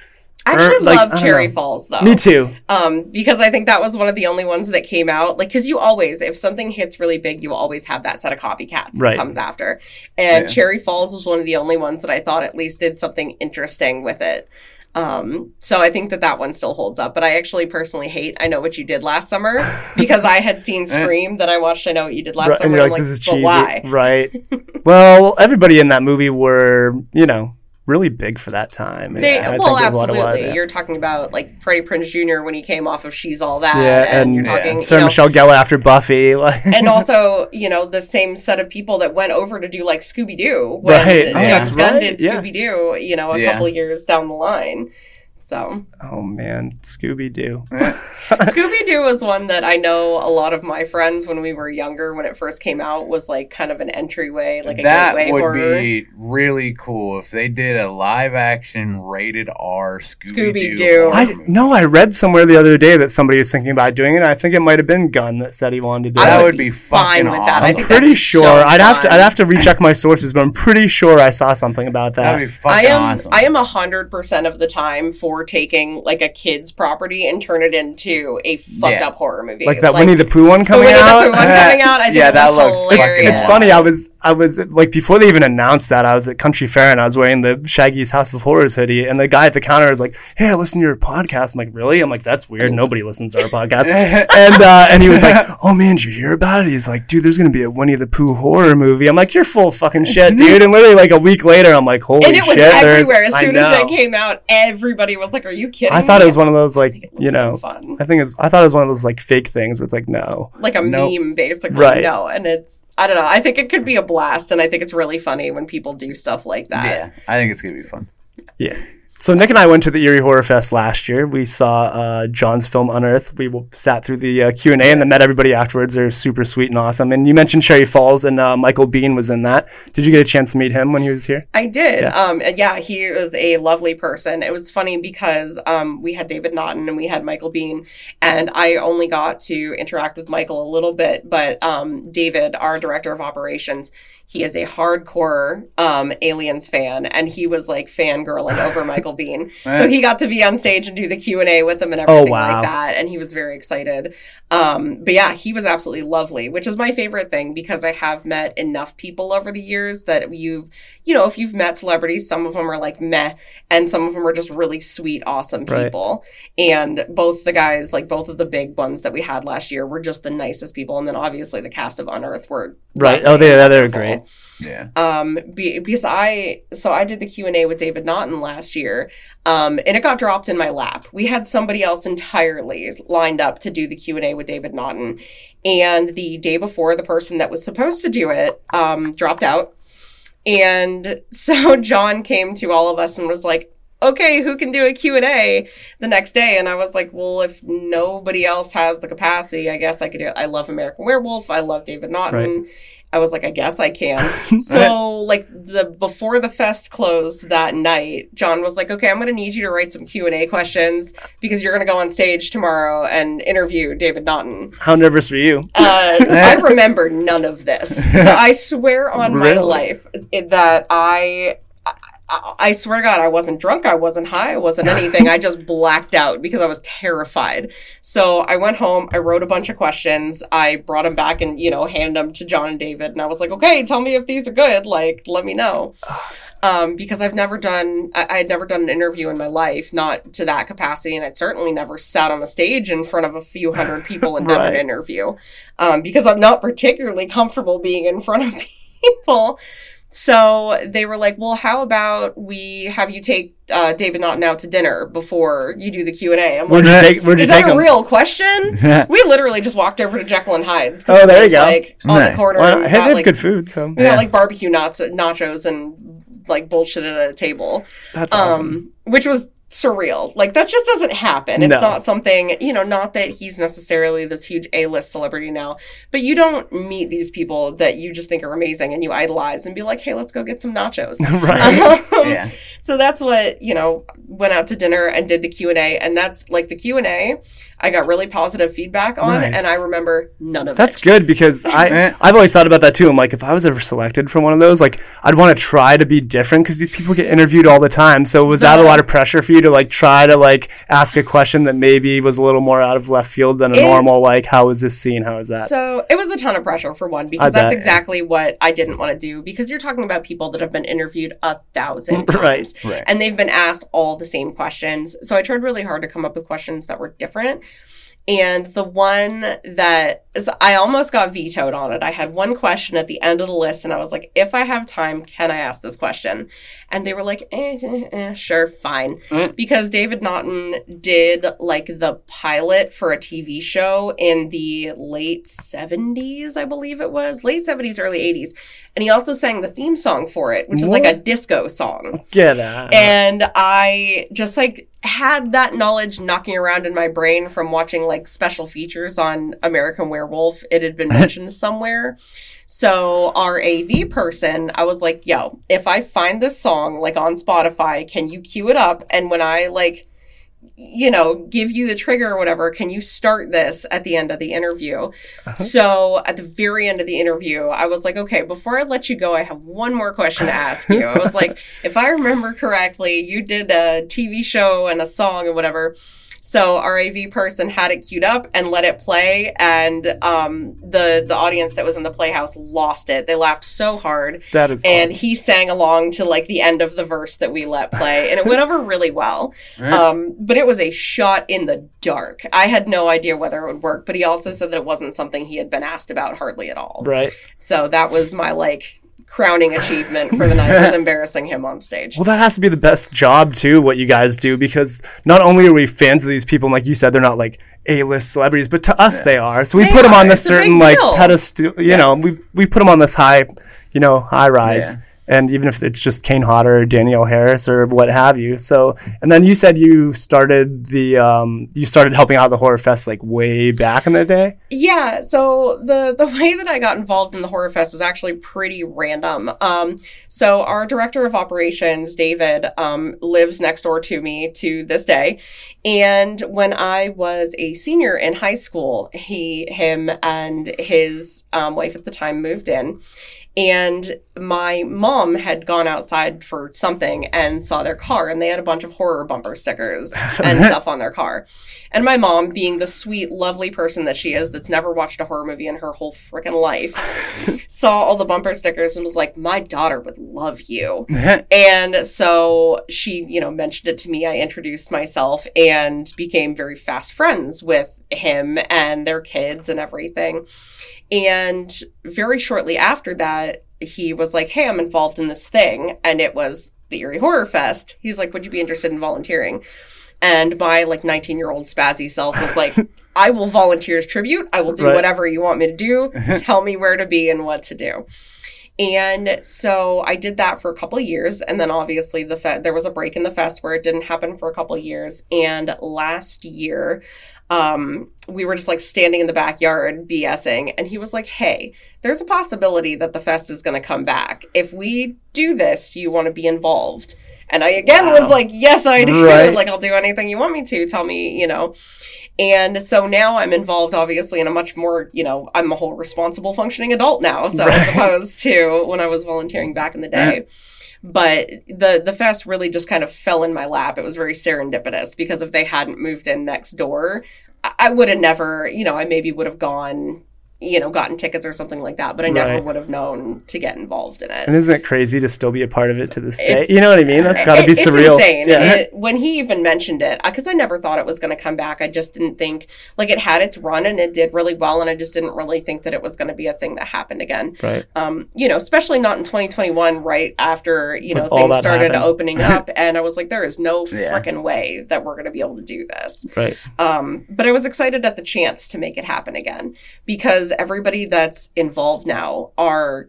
I actually like, love Cherry. Falls though. me too. um, because I think that was one of the only ones that came out. Like, because you always, if something hits really big, you always have that set of copycats Right. that comes after. And Yeah. Cherry Falls was one of the only ones that I thought at least did something interesting with it. Um, so I think that that one still holds up. But I actually personally hate I Know What You Did Last Summer [LAUGHS] because I had seen Scream that I watched I Know What You Did Last Right, and Summer. you're I'm like, this is but cheesy, why? right? [LAUGHS] well, everybody in that movie were, you know, really big for that time. They, Yeah, well, think of absolutely. You're talking about like Freddie Prinze Jr. when he came off of She's All That, Yeah, and, and- you're Yeah. talking, you Sarah know, Michelle Gellar after Buffy, [LAUGHS] like, and also, you know, the same set of people that went over to do like Scooby Doo when Right. Oh, James that's Gunn right. did Scooby Doo, you know, a Yeah. couple years down the line. So oh man, Scooby Doo. [LAUGHS] Scooby Doo was one that I know a lot of my friends when we were younger, when it first came out, was like kind of an entryway, like a that gateway would horror. be really cool if they did a live action rated R Scooby Scooby-Doo. I no, I read somewhere the other day that somebody was thinking about doing it. I think it might have been Gunn that said he wanted to do I it. That would would be fine fucking with that. I'm pretty sure. so I'd have to. I'd have to recheck my sources, but I'm pretty sure I saw something about that. That'd be I am awesome. I am a hundred percent of the time for taking like a kid's property and turn it into a fucked Yeah. up horror movie. like that Winnie the Pooh one the coming Winnie out. the Pooh one coming out. I think Yeah, that looks fucking hilarious. It's funny. I was I was like before they even announced that I was at Country Fair and I was wearing the Shaggy's House of Horrors hoodie and the guy at the counter was like, "Hey, I listen to your podcast." I'm like, "Really?" I'm like, "That's weird. Nobody listens to our podcast." [LAUGHS] and uh, and he was like, "Oh man, did you hear about it?" He's like, "Dude, there's gonna be a Winnie the Pooh horror movie." I'm like, "You're full of fucking shit, [LAUGHS] dude." And literally like a week later, I'm like, "Holy shit!" and it was shit!" everywhere. As soon as it came out, everybody was like, "Are you kidding?" I thought me? it was one of those like It was you so know. fun. I think it's, I thought it was one of those like fake things where it's like no, like a Nope. meme, basically. Right. No, and it's I don't know. I think it could be a blast, and I think it's really funny when people do stuff like that. yeah, I think it's gonna be fun. Yeah. So Nick and I went to the Erie Horror Fest last year. We saw uh, John's film Unearth. We sat through the uh, Q and A and then met everybody afterwards. They're super sweet and awesome. And you mentioned Cherry Falls and uh, Michael Biehn was in that. Did you get a chance to meet him when he was here? I did. Yeah. Um, yeah, he was a lovely person. It was funny because um, we had David Naughton and we had Michael Biehn, and I only got to interact with Michael a little bit. But um, David, our director of operations, he is a hardcore um, Aliens fan, and he was like fangirling over [LAUGHS] Michael Biehn. So he got to be on stage and do the Q and A with him and everything Oh, wow. like that, and he was very excited. Um, but yeah, he was absolutely lovely, which is my favorite thing because I have met enough people over the years that you've, you know, if you've met celebrities, some of them are like meh, and some of them are just really sweet, awesome Right. people. And both the guys, like both of the big ones that we had last year, were just the nicest people. And then obviously the cast of Unearth were Right. Oh, they and they're great. Yeah. Um, be, because I so I did the Q and A with David Naughton last year, um, and it got dropped in my lap. We had somebody else entirely lined up to do the Q and A with David Naughton, and the day before, the person that was supposed to do it um, dropped out. And [LAUGHS] so John came to all of us and was like, okay, who can do a Q&A the next day? And I was like, well, if nobody else has the capacity, I guess I could do it. I love American Werewolf. I love David Naughton. I was like, I guess I can. [LAUGHS] so like the before the fest closed that night, John was like, okay, I'm going to need you to write some Q&A questions because you're going to go on stage tomorrow and interview David Naughton. How nervous were you? Uh, [LAUGHS] I remember none of this. So I swear on my life that I, I, I swear to God, I wasn't drunk. I wasn't high. I wasn't [LAUGHS] anything. I just blacked out because I was terrified. So I went home. I wrote a bunch of questions. I brought them back and, you know, handed them to John and David. And I was like, okay, tell me if these are good. Like, let me know. [SIGHS] Um, because I've never done, I, I had never done an interview in my life, not to that capacity, and I'd certainly never sat on a stage in front of a few hundred people and [LAUGHS] done Right. an interview, um, because I'm not particularly comfortable being in front of [LAUGHS] people. So they were like, "Well, how about we have you take uh, David Naughton out to dinner before you do the Q and A?" I'm Where'd like, you take? Where'd you "Is take that a him? real question?" [LAUGHS] we literally just walked over to Jekyll and Hyde's. Oh, there you was, go. Like on the corner. Why and not? we Hey, got, they have like, good food, so we Yeah. got like barbecue nuts, nachos, and like bullshit at a table that's awesome. um, which was surreal. Like that just doesn't happen. It's No. not something, you know, not that he's necessarily this huge A-list celebrity now, but you don't meet these people that you just think are amazing and you idolize and be like, "Hey, let's go get some nachos." [LAUGHS] right. Um, Yeah. [LAUGHS] So that's what, you know, went out to dinner and did the Q&A and that's like the Q&A I got really positive feedback on Nice. and I remember none of That's it. good because [LAUGHS] I. I've always thought about that too. I'm like, if I was ever selected for one of those, like I'd want to try to be different because these people get interviewed all the time. So was that a lot of pressure for you to like try to like ask a question that maybe was a little more out of left field than a It- normal like how is this scene? How is that? So it was a ton of pressure for one because I that's bet. exactly what I didn't want to do because you're talking about people that have been interviewed a thousand [LAUGHS] times. Right. Right. And they've been asked all the same questions. So I tried really hard to come up with questions that were different. And the one that is, I almost got vetoed on it. I had one question at the end of the list, and I was like, if I have time, can I ask this question? And they were like, eh, eh, eh, sure, fine. Mm. Because David Naughton did like the pilot for a TV show in the late 70s, I believe it was, late 70s, early 80s. And he also sang the theme song for it, which is like a disco song Get out. and I just like had that knowledge knocking around in my brain from watching like special features on American Werewolf. Wolf, it had been [LAUGHS] mentioned somewhere. So our AV person, I was like, yo, if I find this song like on Spotify, can you cue it up? And when I like you know, give you the trigger or whatever, can you start this at the end of the interview? Uh-huh. So at the very end of the interview, I was like, okay, before I let you go, I have one more question to ask you. I was like, [LAUGHS] if I remember correctly, you did a TV show and a song and whatever. So our AV person had it queued up and let it play, and um, the the audience that was in the playhouse lost it. They laughed so hard, that is and awesome. he sang along to like the end of the verse that we let play, and it went over really well. Right. Um, but it was a shot in the dark. I had no idea whether it would work, but he also said that it wasn't something he had been asked about hardly at all. right. So that was my like crowning achievement for the night was embarrassing him on stage. Well, that has to be the best job too. What you guys do because not only are we fans of these people, and like you said, they're not like A-list celebrities, but to us they are. So we They put them on this It's certain like pedestal. You know, we we put them on this high, you know, high rise. Yeah. And even if it's just Kane Hodder Danielle Harris or what have you. So, and then you said you started the, um, you started helping out the Horror Fest like way back in the day. Yeah, so the the [LAUGHS] way that I got involved in the Horror Fest is actually pretty random. Um, so our director of operations, David, um, lives next door to me to this day, and when I was a senior in high school, he, him, and his um, wife at the time moved in. And my mom had gone outside for something and saw their car, and they had a bunch of horror bumper stickers [LAUGHS] and stuff on their car. And my mom, being the sweet, lovely person that she is, that's never watched a horror movie in her whole freaking life, [LAUGHS] saw all the bumper stickers and was like, My daughter would love you. [LAUGHS] And so she, you know, mentioned it to me. I introduced myself and became very fast friends with him and their kids and everything. And very shortly after that, he was like, Hey, I'm involved in this thing. And it was the Erie Horror Fest. He's like, Would you be interested in volunteering? And my like 19 year old spazzy self was like, I will volunteer as tribute. I will do Right. whatever you want me to do. [LAUGHS] Tell me where to be and what to do. And so I did that for a couple of years, and then obviously the fe- there was a break in the fest where it didn't happen for a couple of years. And last year, um, we were just like standing in the backyard BSing, and he was like, "Hey, there's a possibility that the fest is going to come back. If we do this, you want to be involved?" And I again was like, "Yes, I do. Right. Like, I'll do anything you want me to. Tell me, you know." And so now I'm involved, obviously, in a much more, you know, I'm a whole responsible functioning adult now. So as opposed to when I was volunteering back in the day. But the the fest really just kind of fell in my lap. It was very serendipitous because if they hadn't moved in next door, I, I would have never, you know, I maybe would have gone, you know, gotten tickets or something like that. But I never Right. would have known to get involved in it. And isn't it crazy to still be a part of it to this day? It's- You know what I mean? That's got to be it's surreal. insane. Yeah. It- when he even mentioned it, because I never thought it was going to come back. I just didn't think like it had its run and it did really well, and I just didn't really think that it was going to be a thing that happened again. right. Um, you know, especially not in 2021, right after you know With things started happened. opening [LAUGHS] up, and I was like, there is no Yeah. freaking way that we're going to be able to do this. Right. Um, but I was excited at the chance to make it happen again because everybody that's involved now are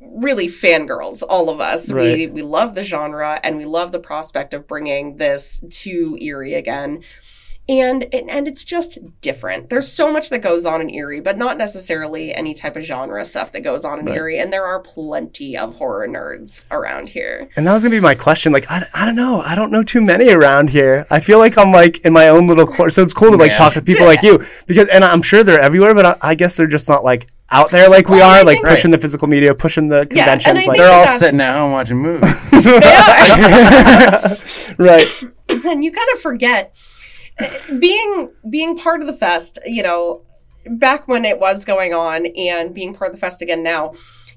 really fangirls, all of us. We we love the genre and we love the prospect of bringing this to Erie again. And, and and it's just different. There's so much that goes on in Erie, but not necessarily any type of genre stuff that goes on in Right. Erie. And there are plenty of horror nerds around here. And that was gonna be my question. Like, I, I don't know. I don't know too many around here. I feel like I'm like in my own little corner. So it's cool to like Yeah. talk to people like you because, and I'm sure they're everywhere, but I, I guess they're just not like out there like we Well, I are, like think- pushing the physical media, pushing the Yeah, and I conventions. think like, They're all sitting at home watching movies. [LAUGHS] [LAUGHS] [LAUGHS] right. and you kind of forget being being part of the fest you know back when it was going on and being part of the fest again now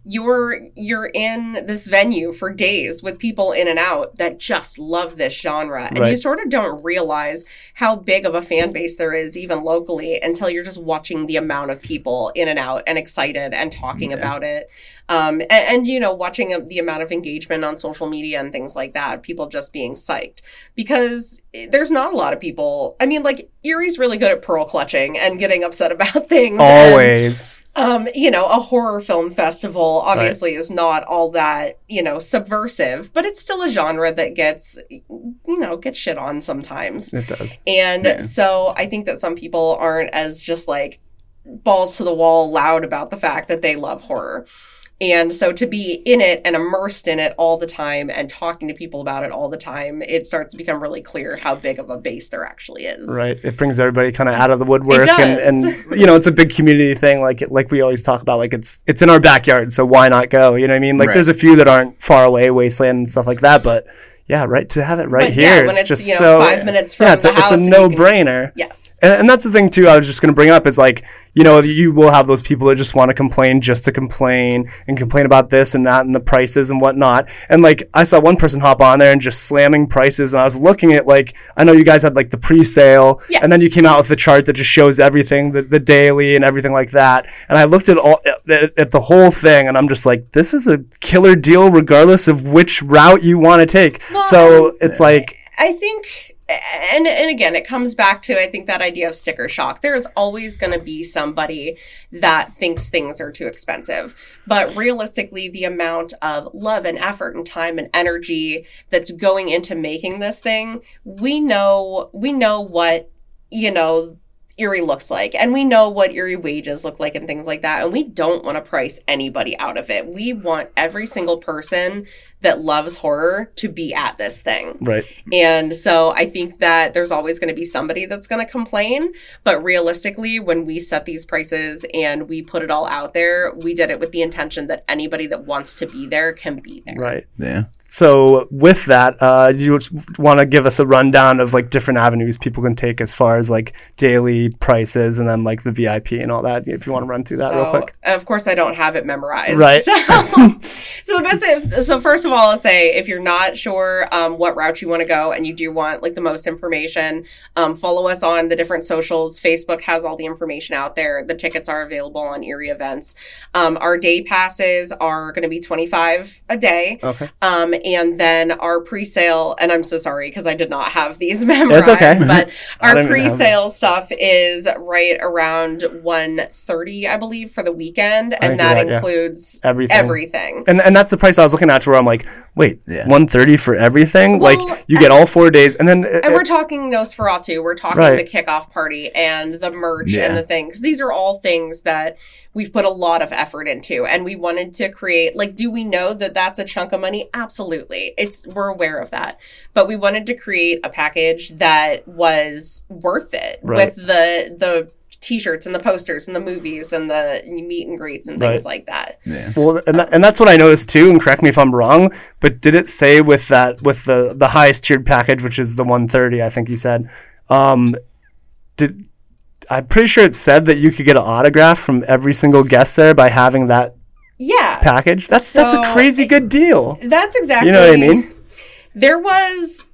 you're you're in this venue for days with people in and out that just love this genre. And you sort of don't realize how big of a fan base there is even locally until you're just watching the amount of people in and out and excited and talking Yeah. about it um, and, and you know watching uh, the amount of engagement on social media and things like that people just being psyched because there's not a lot of people i mean like erie's really good at pearl clutching and getting upset about [LAUGHS] things and, Always. um, you know, a horror film festival obviously is not all that, you know, subversive, but it's still a genre that gets, you know, gets shit on sometimes. It does. And Yeah. so I think that some people aren't as just like balls to the wall loud about the fact that they love horror. And so to be in it and immersed in it all the time and talking to people about it all the time, it starts to become really clear how big of a base there actually is. Right. It brings everybody kind of out of the woodwork and, does. and you know, it's a big community thing. Like, like we always talk about, like it's, it's in our backyard. So why not go? You know what I mean? Like Right. there's a few that aren't far away, wasteland and stuff like that. But yeah, right. To have it right But here, yeah, when it's, it's, just you know, so, five minutes from yeah, it's the a, it's a and you no can- brainer. Yes. And, and that's the thing too. I was just going to bring up is like, you know, you will have those people that just want to complain just to complain and complain about this and that and the prices and whatnot. And like, I saw one person hop on there and just slamming prices. And I was looking at like, I know you guys had like the pre-sale, Yeah. and then you came out with the chart that just shows everything, the, the daily and everything like that. And I looked at all at, at the whole thing, and I'm just like, this is a killer deal, regardless of which route you want to take. Well, so it's like, I think and and again it comes back to I think that idea of sticker shock. There is always going to be somebody that thinks things are too expensive. But realistically the amount of love and effort and time and energy that's going into making this thing, we know we know what you know Erie looks like. And we know what Erie wages look like and things like that. And we don't want to price anybody out of it. We want every single person that loves horror to be at this thing. right. And so I think that there's always going to be somebody that's going to complain. But realistically, when we set these prices and we put it all out there, we did it with the intention that anybody that wants to be there can be there. Right. Yeah. So with that, uh, do you want to give us a rundown of like different avenues people can take as far as like daily prices and then like the VIP and all that? If you want to run through that real quick. Of course, I don't have it memorized. Right. [LAUGHS] So, so the best. If, so first first of all, I'll say if you're not sure um, what route you want to go and you do want like the most information, um, follow us on the different socials. Facebook has all the information out there. The tickets are available on Erie events. Um, our day passes are going to be 25 a day. Okay. Um, and then our pre-sale, and I'm so sorry because I did not have these [LAUGHS] memorized, okay. but [LAUGHS] our have pre-sale stuff is right around 130, I believe, for the weekend, and that that, yeah. includes Everything. everything. And and that's the price I was looking at to where I'm like, wait, Yeah. 130 for everything? Well, like you get all four days and then And we're talking Nosferatu. We're talking Right. the kickoff party and the merch Yeah. and the things. These are all things that we've put a lot of effort into, and we wanted to create. Like, do we know that that's a chunk of money? Absolutely. It's we're aware of that, but we wanted to create a package that was worth it Right. with the the t-shirts and the posters and the movies and the meet and greets and things Right. like that. Yeah. Well, and, that, and that's what I noticed too. And correct me if I'm wrong, but did it say with that with the the highest tiered package, which is the 130? I think you said. Um, did I'm pretty sure it said that you could get an autograph from every single guest there by having that Yeah, package. That's that's a crazy good deal. That's exactly. You know what I mean? There was.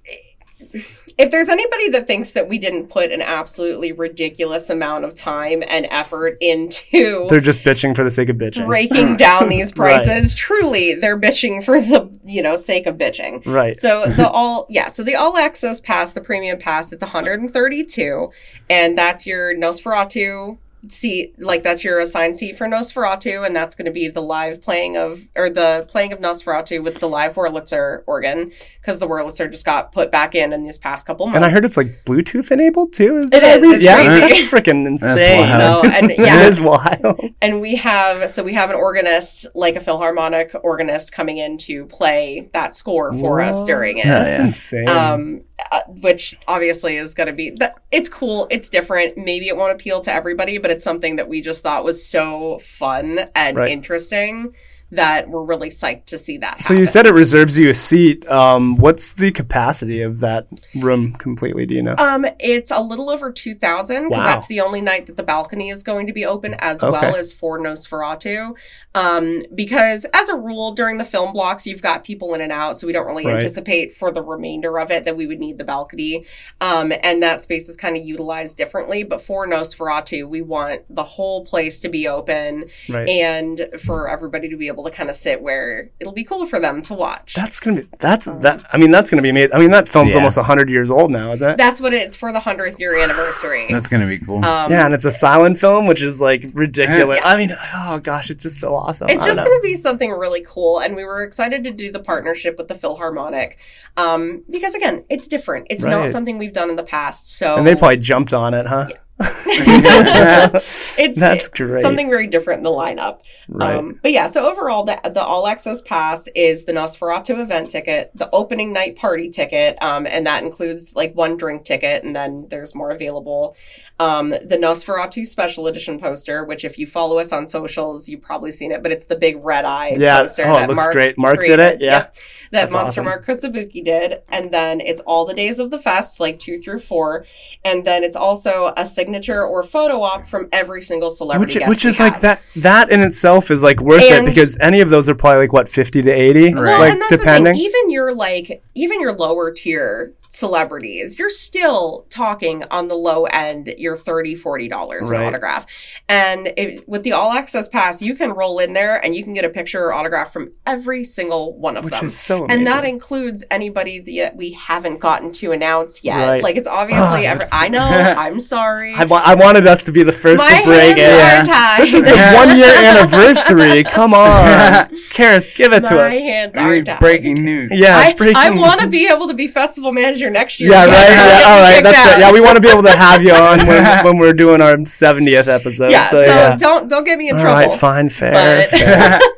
If there's anybody that thinks that we didn't put an absolutely ridiculous amount of time and effort into They're just bitching for the sake of bitching. breaking [CLEARS THROAT] down these Right. prices, truly, they're bitching for the you know sake of bitching. Right. So [LAUGHS] the all yeah, so the all access pass, the premium pass, it's 132, and that's your Nosferatu seat, like that's your assigned seat for Nosferatu, and that's going to be the live playing of or the playing of Nosferatu with the live Wurlitzer organ because the Wurlitzer just got put back in in these past couple months. And I heard it's like Bluetooth enabled too. It is, it's yeah, crazy. that's freaking [LAUGHS] insane. wild. so and [LAUGHS] yeah, It is wild. and we have so we have an organist like a philharmonic organist coming in to play that score for us during it Yeah, That's yeah. insane. um uh, which obviously is going to be that it's cool it's different maybe it won't appeal to everybody but it's something that we just thought was so fun and Right. interesting that we're really psyched to see that so you said it reserves you a seat. Um, what's the capacity of that room completely? Do you know? Um, it's a little over two thousand because Wow. that's the only night that the balcony is going to be open, as Okay. well as for Nosferatu. Um, because as a rule, during the film blocks, you've got people in and out, so we don't really Right. anticipate for the remainder of it that we would need the balcony. Um, and that space is kind of utilized differently. But for Nosferatu, we want the whole place to be open right. and for everybody to be able to kind of sit where it'll be cool for them to watch. That's gonna be. That's that. I mean, that's gonna be amazing. I mean, that film's Yeah. almost hundred years old now, isn't it? That's what it's for the hundredth year anniversary. That's gonna be cool. um, yeah, and it's a silent film, which is like ridiculous. Yeah. I mean, oh gosh, it's just so awesome. It's I just don't going to be something really cool, and we were excited to do the partnership with the Philharmonic um, because, again, it's different. It's not something we've done in the past. So and they probably jumped on it, huh? [LAUGHS] it's That's great. something very different in the lineup. Right. Um, but yeah, so overall, the, the all access pass is the Nosferatu event ticket, the opening night party ticket, um, and that includes like one drink ticket, and then there's more available. Um, the Nosferatu special edition poster, which if you follow us on socials, you've probably seen it, but it's the big red eye Yeah. poster. Oh, it looks great. Mark did it? created. Yeah. That That's Monster awesome. Mark Krisabuki did. And then it's all the days of the fest, like two through four. And then it's also a signature or photo op from every single celebrity. which guest which is like that that in itself is like worth And- it because any of those are probably like what 50 to 80 Right. Well, like and that's depending the thing. Even your like, even your lower tier celebrities, you're still talking on the low end. You're 30 40 dollars Right. an autograph, and it, with the all access pass, you can roll in there and you can get a picture or autograph from every single one of which them. is so amazing. and that includes anybody that we haven't gotten to announce yet. Right. Like it's obviously, Oh, [SIGHS] every, I know. [LAUGHS] I'm sorry. I, wa- I wanted us to be the first My to break it are tied. this is the [LAUGHS] one year [LAUGHS] anniversary come on Karis give it to My us hands are tied. breaking news. yeah I, I want to be able to be festival manager next year. yeah right yeah all right that's out. right yeah we want to be able to have you on when, [LAUGHS] when we're doing our 70th episode yeah, so, so yeah don't don't get me in all trouble. right fine fair, But- fair. [LAUGHS]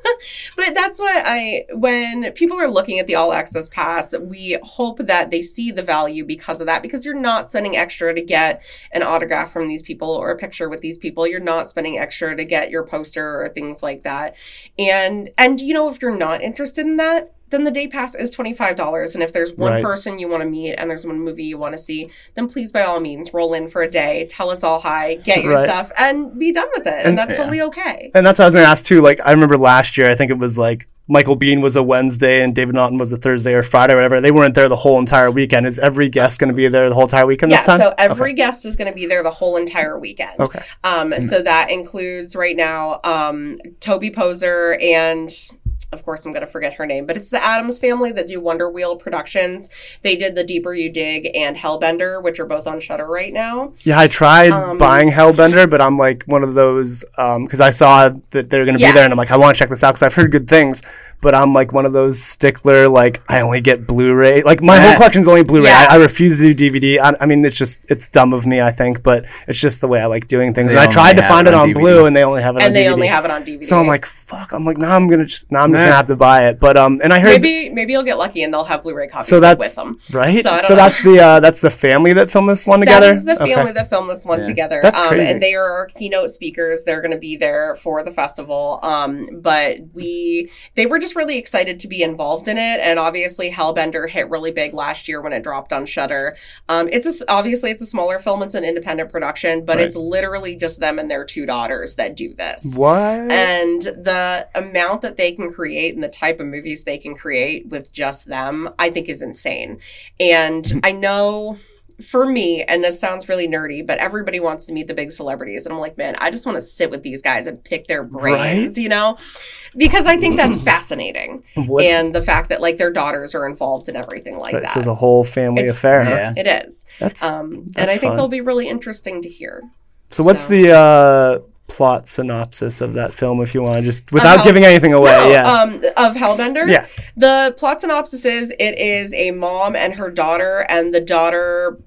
But that's what I when people are looking at the all access pass, we hope that they see the value because of that because you're not spending extra to get an autograph from these people or a picture with these people. You're not spending extra to get your poster or things like that. And and you know if you're not interested in that, then the day pass is $25 and if there's one Right. person you want to meet and there's one movie you want to see, then please by all means roll in for a day, tell us all hi, get your Right. stuff and be done with it. And, And- that's yeah. totally okay. And that's what I was gonna ask too. Like I remember last year, I think it was like Michael Biehn was a Wednesday and David Naughton was a Thursday or Friday or whatever. They weren't there the whole entire weekend. Is every guest going to be there the whole entire weekend Yeah, this time? so every guest is going to be there the whole entire weekend. Okay. Um, so that includes right now um, Toby Poser and. Of course, I'm going to forget her name, but it's the Adams family that do Wonder Wheel Productions. They did The Deeper You Dig and Hellbender, which are both on Shudder right now. Yeah, I tried Um, buying Hellbender, but I'm like one of those because I saw that they're going to Yeah. be there, and I'm like, I want to check this out because I've heard good things. But I'm like one of those stickler, like I only get Blu-ray. Like my whole Yeah. collection's only Blu-ray. Yeah. I, I refuse to do DVD. I, I mean, it's just it's dumb of me, I think, but it's just the way I like doing things. They and I tried to find it it on on DVD. Blue, and they only have it on And they DVD. only have it on DVD. so I'm like, fuck. I'm like, now I'm gonna just now I'm just Gonna have to buy it. But um, and I heard maybe maybe you'll get lucky and they'll have Blu-ray copies so that's with them. right. So So, know. that's the uh, that's the family that filmed this one together. That is the Okay. family that filmed this one Yeah. together. That's um, crazy. And they are our keynote speakers. They're going to be there for the festival. Um, but we, they were just really excited to be involved in it. And obviously, Hellbender hit really big last year when it dropped on Shudder. Um, it's a obviously it's a smaller film. It's an independent production, but Right. it's literally just them and their two daughters that do this. What? And the amount that they can create and the type of movies they can create with just them, I think is insane. And I know for me, and this sounds really nerdy, but everybody wants to meet the big celebrities. And I'm like, man, I just want to sit with these guys and pick their brains, you know? Because I think that's fascinating. [CLEARS THROAT] What- And the fact that like their daughters are involved in everything like that. this that. is a whole family It's- affair. huh? Yeah. it is. That's Um, and I think fun. they'll be really interesting to hear. So what's the uh, plot synopsis of that film, if you want to just without Hell- giving anything away? No, yeah, Um, of Hellbender? yeah. The plot synopsis is it is a mom and her daughter, and the daughter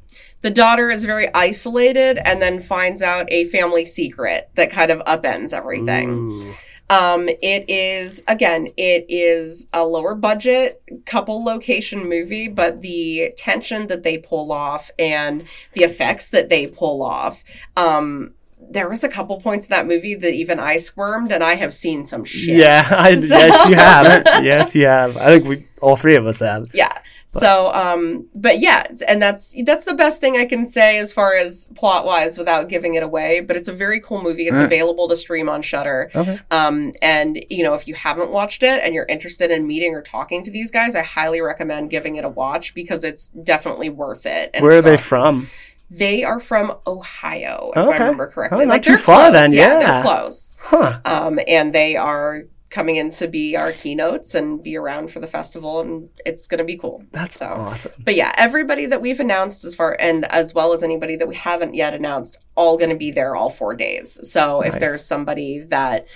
the daughter is very isolated and then finds out a family secret that kind of upends everything. Ooh. Um, it is again, it is a lower budget couple location movie, but the tension that they pull off and the effects that they pull off, um, there was a couple points in that movie that even I squirmed, and I have seen some shit. Yeah, [LAUGHS] I, So- yes, you [LAUGHS] have. yes, you have. I think we all three of us have. Yeah. So, um, but yeah, and that's that's the best thing I can say as far as plot wise without giving it away. But it's a very cool movie. It's Yeah. available to stream on Shudder. Okay. Um, and you know, if you haven't watched it and you're interested in meeting or talking to these guys, I highly recommend giving it a watch because it's definitely worth it. And Where are it's they from? They are from Ohio, if Okay. I remember correctly. Oh, like too they're far close. then, yeah. they're close. Huh. Um, and they are coming in to be our keynotes and be around for the festival, and it's going to be cool. That's So- awesome. But yeah, everybody that we've announced as far and as well as anybody that we haven't yet announced, all going to be there all four days. So Nice. if there's somebody that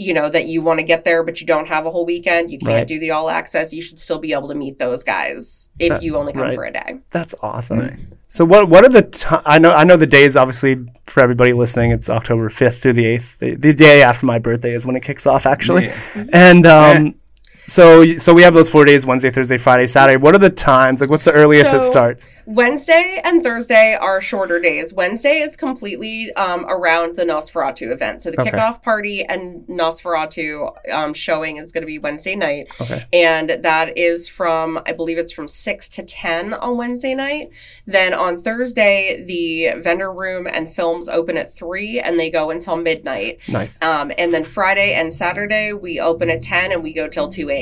you know that you want to get there but you don't have a whole weekend, you can't Right. do the all access, you should still be able to meet those guys if That- you only come right. for a day. That's awesome. Nice. So what what are the ti I know I know the days obviously for everybody listening it's October 5th through the 8th. The, the day after my birthday is when it kicks off actually. Yeah. And um so so we have those 4 days Wednesday, Thursday, Friday, Saturday. What are the times? Like what's the earliest it starts? Wednesday and Thursday are shorter days. Wednesday is completely um, around the Nosferatu event. So the Okay. kickoff party and Nosferatu um, showing is going to be Wednesday night. Okay. And that is from, I believe it's from 6 to 10 on Wednesday night. Then on Thursday, the vendor room and films open at 3 and they go until midnight. Nice. Um, and then Friday and Saturday, we open at 10 and we go till 2 a.m.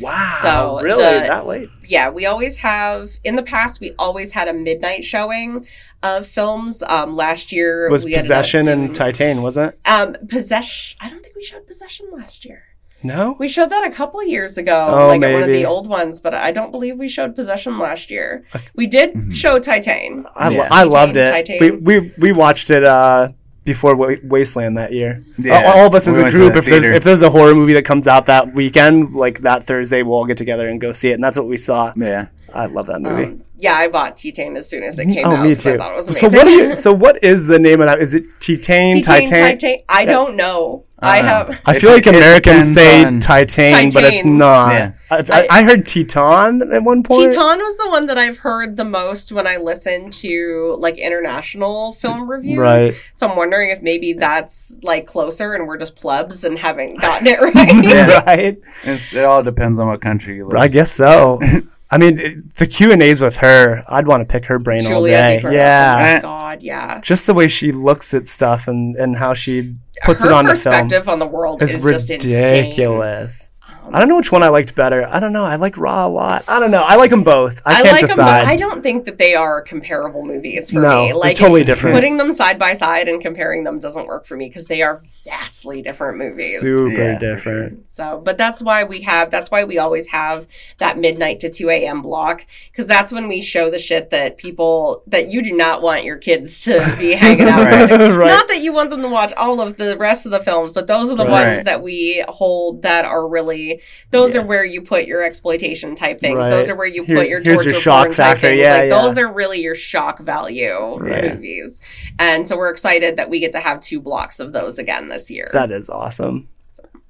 Wow. So really the- that late? yeah, we always have in the past we always had a midnight showing of films. Um last year Was we ended up Possession and doing- Titan, wasn't it? um possession I don't think we showed possession last year. No? We showed that a couple years ago, Oh, like at one of the old ones, but I don't believe we showed possession last year. We did Mm-hmm. show Titan. I, lo- Yeah. I loved it. Titan. We, we we watched it uh, before Wa- Wasteland that year. Yeah. all, all of us as a group, the if there's if there's a horror movie that comes out that weekend, like that Thursday, we'll all get together and go see it, and that's what we saw. Yeah. I love that movie. Um, yeah, I bought Titan as soon as it came oh, out. me 'cause I too. thought it was So what do you? So what is the name of that? Is it Titan? Titan, Titan? Titan. I don't know. I Uh, have. I feel like Americans say on- Titan, but it's Titan. not. Yeah. I, I, I heard Teton at one point. Teton was the one that I've heard the most when I listen to like international film reviews. Right. So I'm wondering if maybe that's like closer and we're just plebs and haven't gotten it [LAUGHS] right. Yeah. [LAUGHS] right. It's, it all depends on what country you live. I guess so. [LAUGHS] I mean, the Q and A's with her, I'd want to pick her brain all day. Yeah, Oh my god, yeah. just the way she looks at stuff and and how she puts Her it on the film perspective on the world is is, ridiculous. Them. I don't know which one I liked better. I don't know. I like Raw a lot. I don't know. I like them both. I, can't like decide. them. I don't think that they are comparable movies for No, me. they're Like totally different. Putting them side by side and comparing them doesn't work for me because they are vastly different movies. Super Yeah, different. So, but that's why we have, that's why we always have that midnight to 2 a.m. block because that's when we show the shit that people, that you do not want your kids to be [LAUGHS] hanging out Right. with. Right. Not that you want them to watch all of the rest of the films, but those are the Right. ones that we hold that are really, those Yeah. are where you put your exploitation type things. Right. Those are where you Here- put your torture your shock factor. type things. Yeah, like, yeah. Those are really your shock value Right. movies. And so we're excited that we get to have two blocks of those again this year. That is awesome.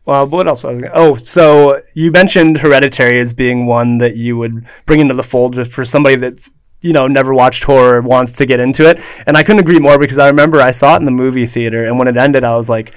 Well, what else? Was I oh, so you mentioned Hereditary as being one that you would bring into the fold for somebody that's you know never watched horror wants to get into it, and I couldn't agree more because I remember I saw it in the movie theater, and when it ended, I was like,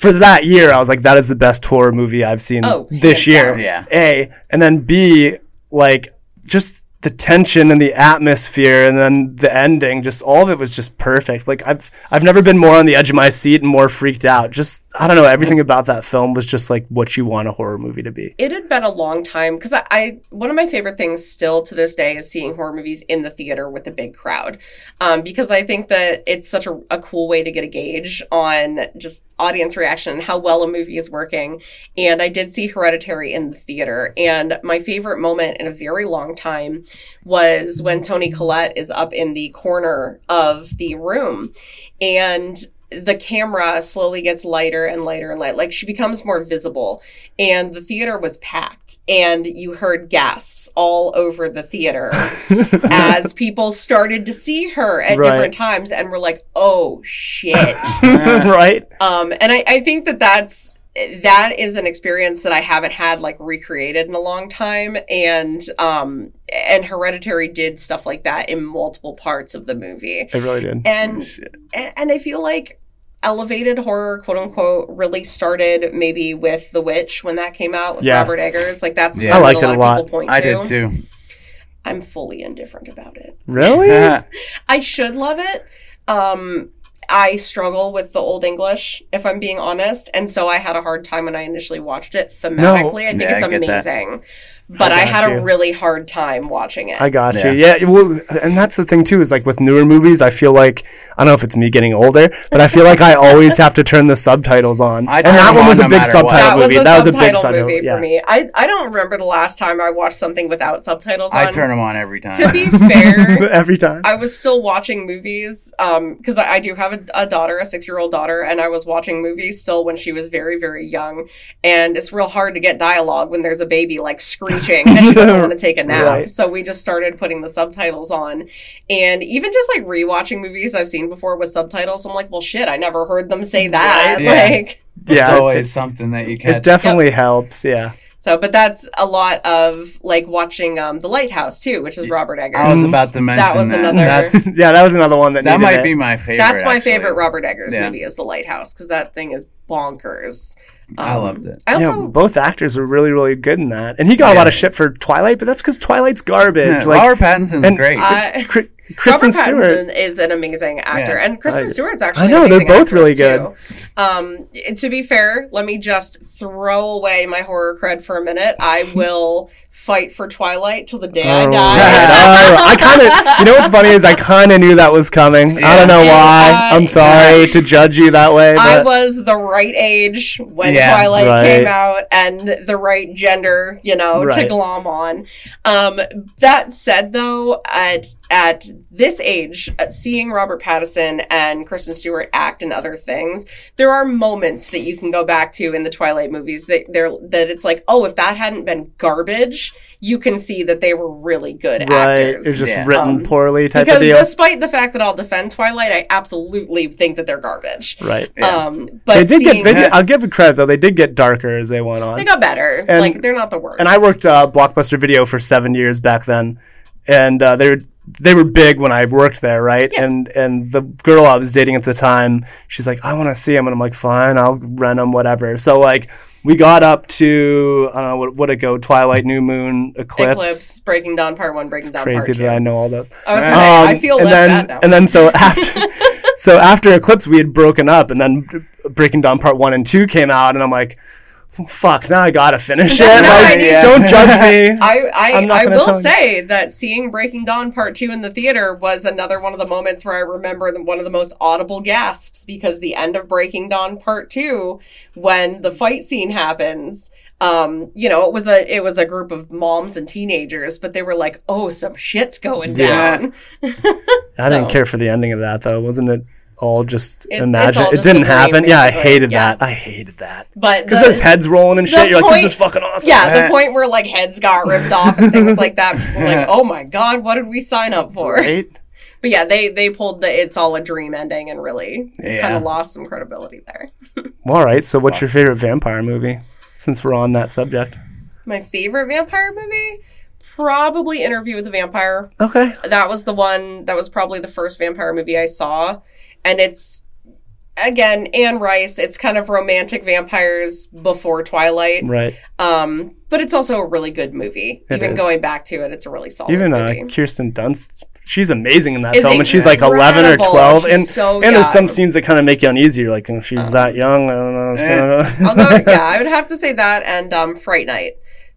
for that year, I was like, that is the best horror movie I've seen Oh, this year. down. Yeah. A, and then B, like just the tension and the atmosphere and then the ending just all of it was just perfect like i've i've never been more on the edge of my seat and more freaked out just i don't know everything about that film was just like what you want a horror movie to be it had been a long time because I, I one of my favorite things still to this day is seeing horror movies in the theater with a big crowd um, because i think that it's such a, a cool way to get a gauge on just audience reaction and how well a movie is working. And i did see hereditary in the theater. And my favorite moment in a very long time was when Toni Collette is up in the corner of the room. And the camera slowly gets lighter and lighter and light like she becomes more visible. And the theater was packed and you heard gasps all over the theater [LAUGHS] as people started to see her at Right. different times and were like oh shit. [LAUGHS] Right? Um and I, I think that that's that is an experience that I haven't had like recreated in a long time. And um and hereditary did stuff like that in multiple parts of the movie. It really did. And and and I feel like elevated horror, quote unquote, really started maybe with The Witch when that came out with Yes. Robert Eggers. Like that's Yeah. I liked a it a lot. I to. did too. I'm fully indifferent about it. really [LAUGHS] I should love it. Um, I struggle with the Old English, if I'm being honest, and so I had a hard time when I initially watched it. Thematically, I think Yeah, it's I get that. Amazing, but I I, had you. a really hard time watching it. I got Yeah. you. Yeah. Well, and that's the thing too is like with newer movies, I feel like I don't know if it's me getting older, but I feel like I always have to turn the subtitles on. I and that them one on was a no big matter what. subtitle that was movie. a that was a big subtitle movie yeah. for me. I, I don't remember the last time I watched something without subtitles on. I turn them on every time. to be fair, [LAUGHS] Every time. I was still watching movies um, because I, I do have a, a daughter, a six year old daughter, and I was watching movies still when she was very, very young. And it's real hard to get dialogue when there's a baby like screeching and she doesn't want to take a nap. Right. So we just started putting the subtitles on. And even just like rewatching movies I've seen before with subtitles, I'm like, well, shit, I never heard them say that. Right. [LAUGHS] Yeah. Like, yeah. it's always it, something that you can. it catch. definitely helps. Yeah. so, but that's a lot of like watching um, The Lighthouse too, which is Robert Eggers. I was about to mention that. was another- That's, [LAUGHS] Yeah, that was another one that that might it. be my favorite. That's my actually. favorite Robert Eggers Yeah. movie is The Lighthouse because that thing is bonkers. I Um, loved it. I yeah, also both actors were really, really good in that, and he got a lot of shit for Twilight, but that's because Twilight's garbage. Yeah, like Robert Pattinson's and- great. I- Cri- Kristen Robert Stewart. Pattinson is an amazing actor, Yeah. and Kristen I- Stewart's actually. I know, an they're both really good. Um, to be fair, let me just throw away my horror cred for a minute. I [LAUGHS] will fight for Twilight till the day I die. right, all right. I [LAUGHS] kind of, you know what's funny is I kind of knew that was coming. I don't know Yeah. why. Yeah. I'm sorry to judge you that way, I was the right age when Yeah, Twilight right. came out and the right gender, you know, to Right. glom on. Um, that said, though, at at this age, uh, seeing Robert Pattinson and Kristen Stewart act in other things, there are moments that you can go back to in the Twilight movies that they're that it's like, oh, if that hadn't been garbage, you can see that they were really good right, actors. it's just Yeah. written Um, poorly type because of deal. despite the fact that I'll defend Twilight, I absolutely think that they're garbage. right. Yeah. Um, but They did get. They did, I'll give it credit though. They did get darker as they went on. they got better. And- like they're not the worst. and I worked uh, Blockbuster Video for seven years back then, and uh, they were they were big when I worked there, right? Yeah. And and the girl I was dating at the time, she's like, I want to see him, and I'm like, fine, I'll rent him, whatever. So like. We got up to I don't know what what it go Twilight, New Moon, Eclipse. Eclipse, Breaking Dawn Part One, Breaking It's Down crazy Part Two. Crazy that I know all those. I was gonna say, um, I feel and then, bad now. And then so [LAUGHS] after so after Eclipse we had broken up and then Breaking Dawn Part 1 and 2 came out and I'm like fuck, now I gotta finish [LAUGHS] it. No, Like, I need- Don't judge me. [LAUGHS] I I, I will tell you. say that seeing Breaking Dawn Part Two in the theater was another one of the moments where I remember the, one of the most audible gasps because the end of Breaking Dawn Part Two, when the fight scene happens, um, you know, it was a it was a group of moms and teenagers, but they were like, "Oh, some shit's going Yeah. down." [LAUGHS] I didn't care for the ending of that though. Wasn't it all just it's imagine? all It just didn't happen. Yeah, I hated Yeah. that. I hated that But because the- there's heads rolling and shit. You're like, this is fucking awesome. Yeah, the Eh. [LAUGHS] point where like heads got ripped off and things like that. [LAUGHS] Like, "Oh my god, what did we sign up for?" Right? [LAUGHS] But yeah, they they pulled the "It's all a dream" ending and really Yeah. kind of lost some credibility there. All right. So, what's your favorite vampire movie? Since we're on that subject. My favorite vampire movie, probably Interview with the Vampire. Okay. That was the one. That was probably the first vampire movie I saw, and it's again Anne Rice. It's kind of romantic vampires before Twilight, Right. um, but it's also a really good movie. It Even is. going back to it, it's a really solid Even uh. Kirsten Dunst, she's amazing in that Is film, and she's like eleven or twelve, She's and so and there's some scenes that kind of make you uneasy. You're like, oh, she's that young. I don't know. It's Eh. gonna... I'll. [LAUGHS] Yeah, I would have to say that and um, Fright Night.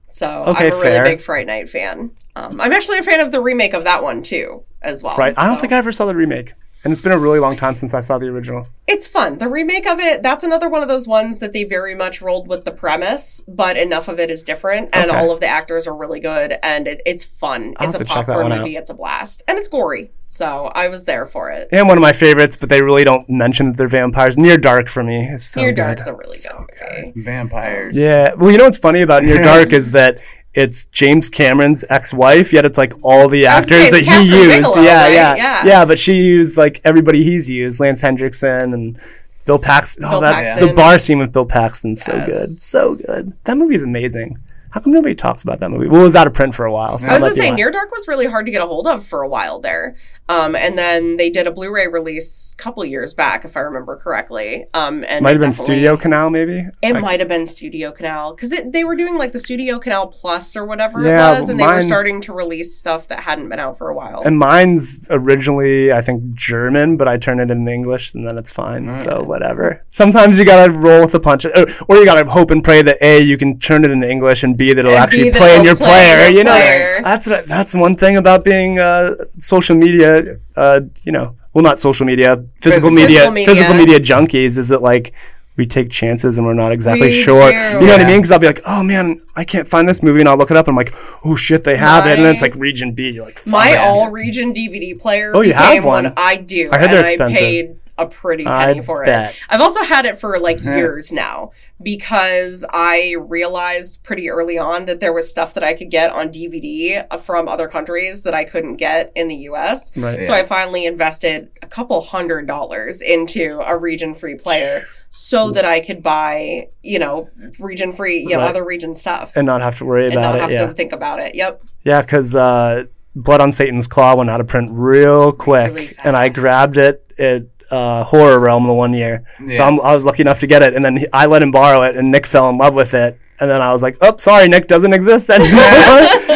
So Okay, I'm a really big Fright Night fan. Um, I'm actually a fan of the remake of that one too, as well. right. I don't So- think I ever saw the remake, and it's been a really long time since I saw the original. it's fun. The remake of it, that's another one of those ones that they very much rolled with the premise, but enough of it is different, and Okay. all of the actors are really good, and it, it's fun. I'll it's a have to popcorn one movie. It's a blast, and it's gory. So I was there for it. And one of my favorites, but they really don't mention that they're vampires. Near Dark for me is so Near good. Dark's a really So good movie. Vampires. Yeah. Well, you know what's funny about Near [LAUGHS] Dark is that it's James Cameron's ex-wife, yet it's like all the actors that say, he used. Bigelow, yeah, right? yeah, Yeah. yeah. But she used like everybody he's used: Lance Henriksen and Bill Paxton. Oh, Bill oh, that Paxton. the bar scene with Bill Paxton's so Yes. good, so good. That movie's amazing. How come nobody talks about that movie? Well, it was out of print for a while. So I was gonna say. Near Dark was really hard to get a hold of for a while there, um, and then they did a Blu-ray release a couple years back, if I remember correctly. Um, and might have been Studio Canal, maybe. It Like, might have been Studio Canal because they were doing like the Studio Canal Plus or whatever Yeah, it was, and they were starting to release stuff that hadn't been out for a while. And mine's originally, I think, German, but I turned it in English, and then it's fine. So whatever. Sometimes you gotta roll with the punch, or, or you gotta hope and pray that a you can turn it into English, and b that it'll And actually play in your play player. your You know, player. that's what, that's one thing about being uh, social media. Uh, you know, well, not social media, physical Physical media, media. physical media junkies. Is that like? We take chances and we're not exactly We sure. do. You know what I mean? Because I'll be like, oh man, I can't find this movie. And I'll look it up and I'm like, oh shit, they have it. And then it's like region B. You're like, fuck. My all region DVD player. Oh, you have became one? I do. I heard they're and expensive. I paid a pretty I penny for bet. it. I've also had it for like [LAUGHS] years now because I realized pretty early on that there was stuff that I could get on DVD from other countries that I couldn't get in the US. Right. So I finally invested a couple hundred dollars into a region free player so that I could buy, you know, region free, you know, Right. other region stuff and not have to worry and about not it. have Yeah, to think about it. Yep. yeah, because uh, Blood on Satan's Claw went out of print real quick, Really and I grabbed it at uh, Horror Realm the one year. So I'm, I was lucky enough to get it, and then he, I let him borrow it, and Nick fell in love with it. And then I was like, "Oh, sorry, Nick doesn't exist [LAUGHS] anymore."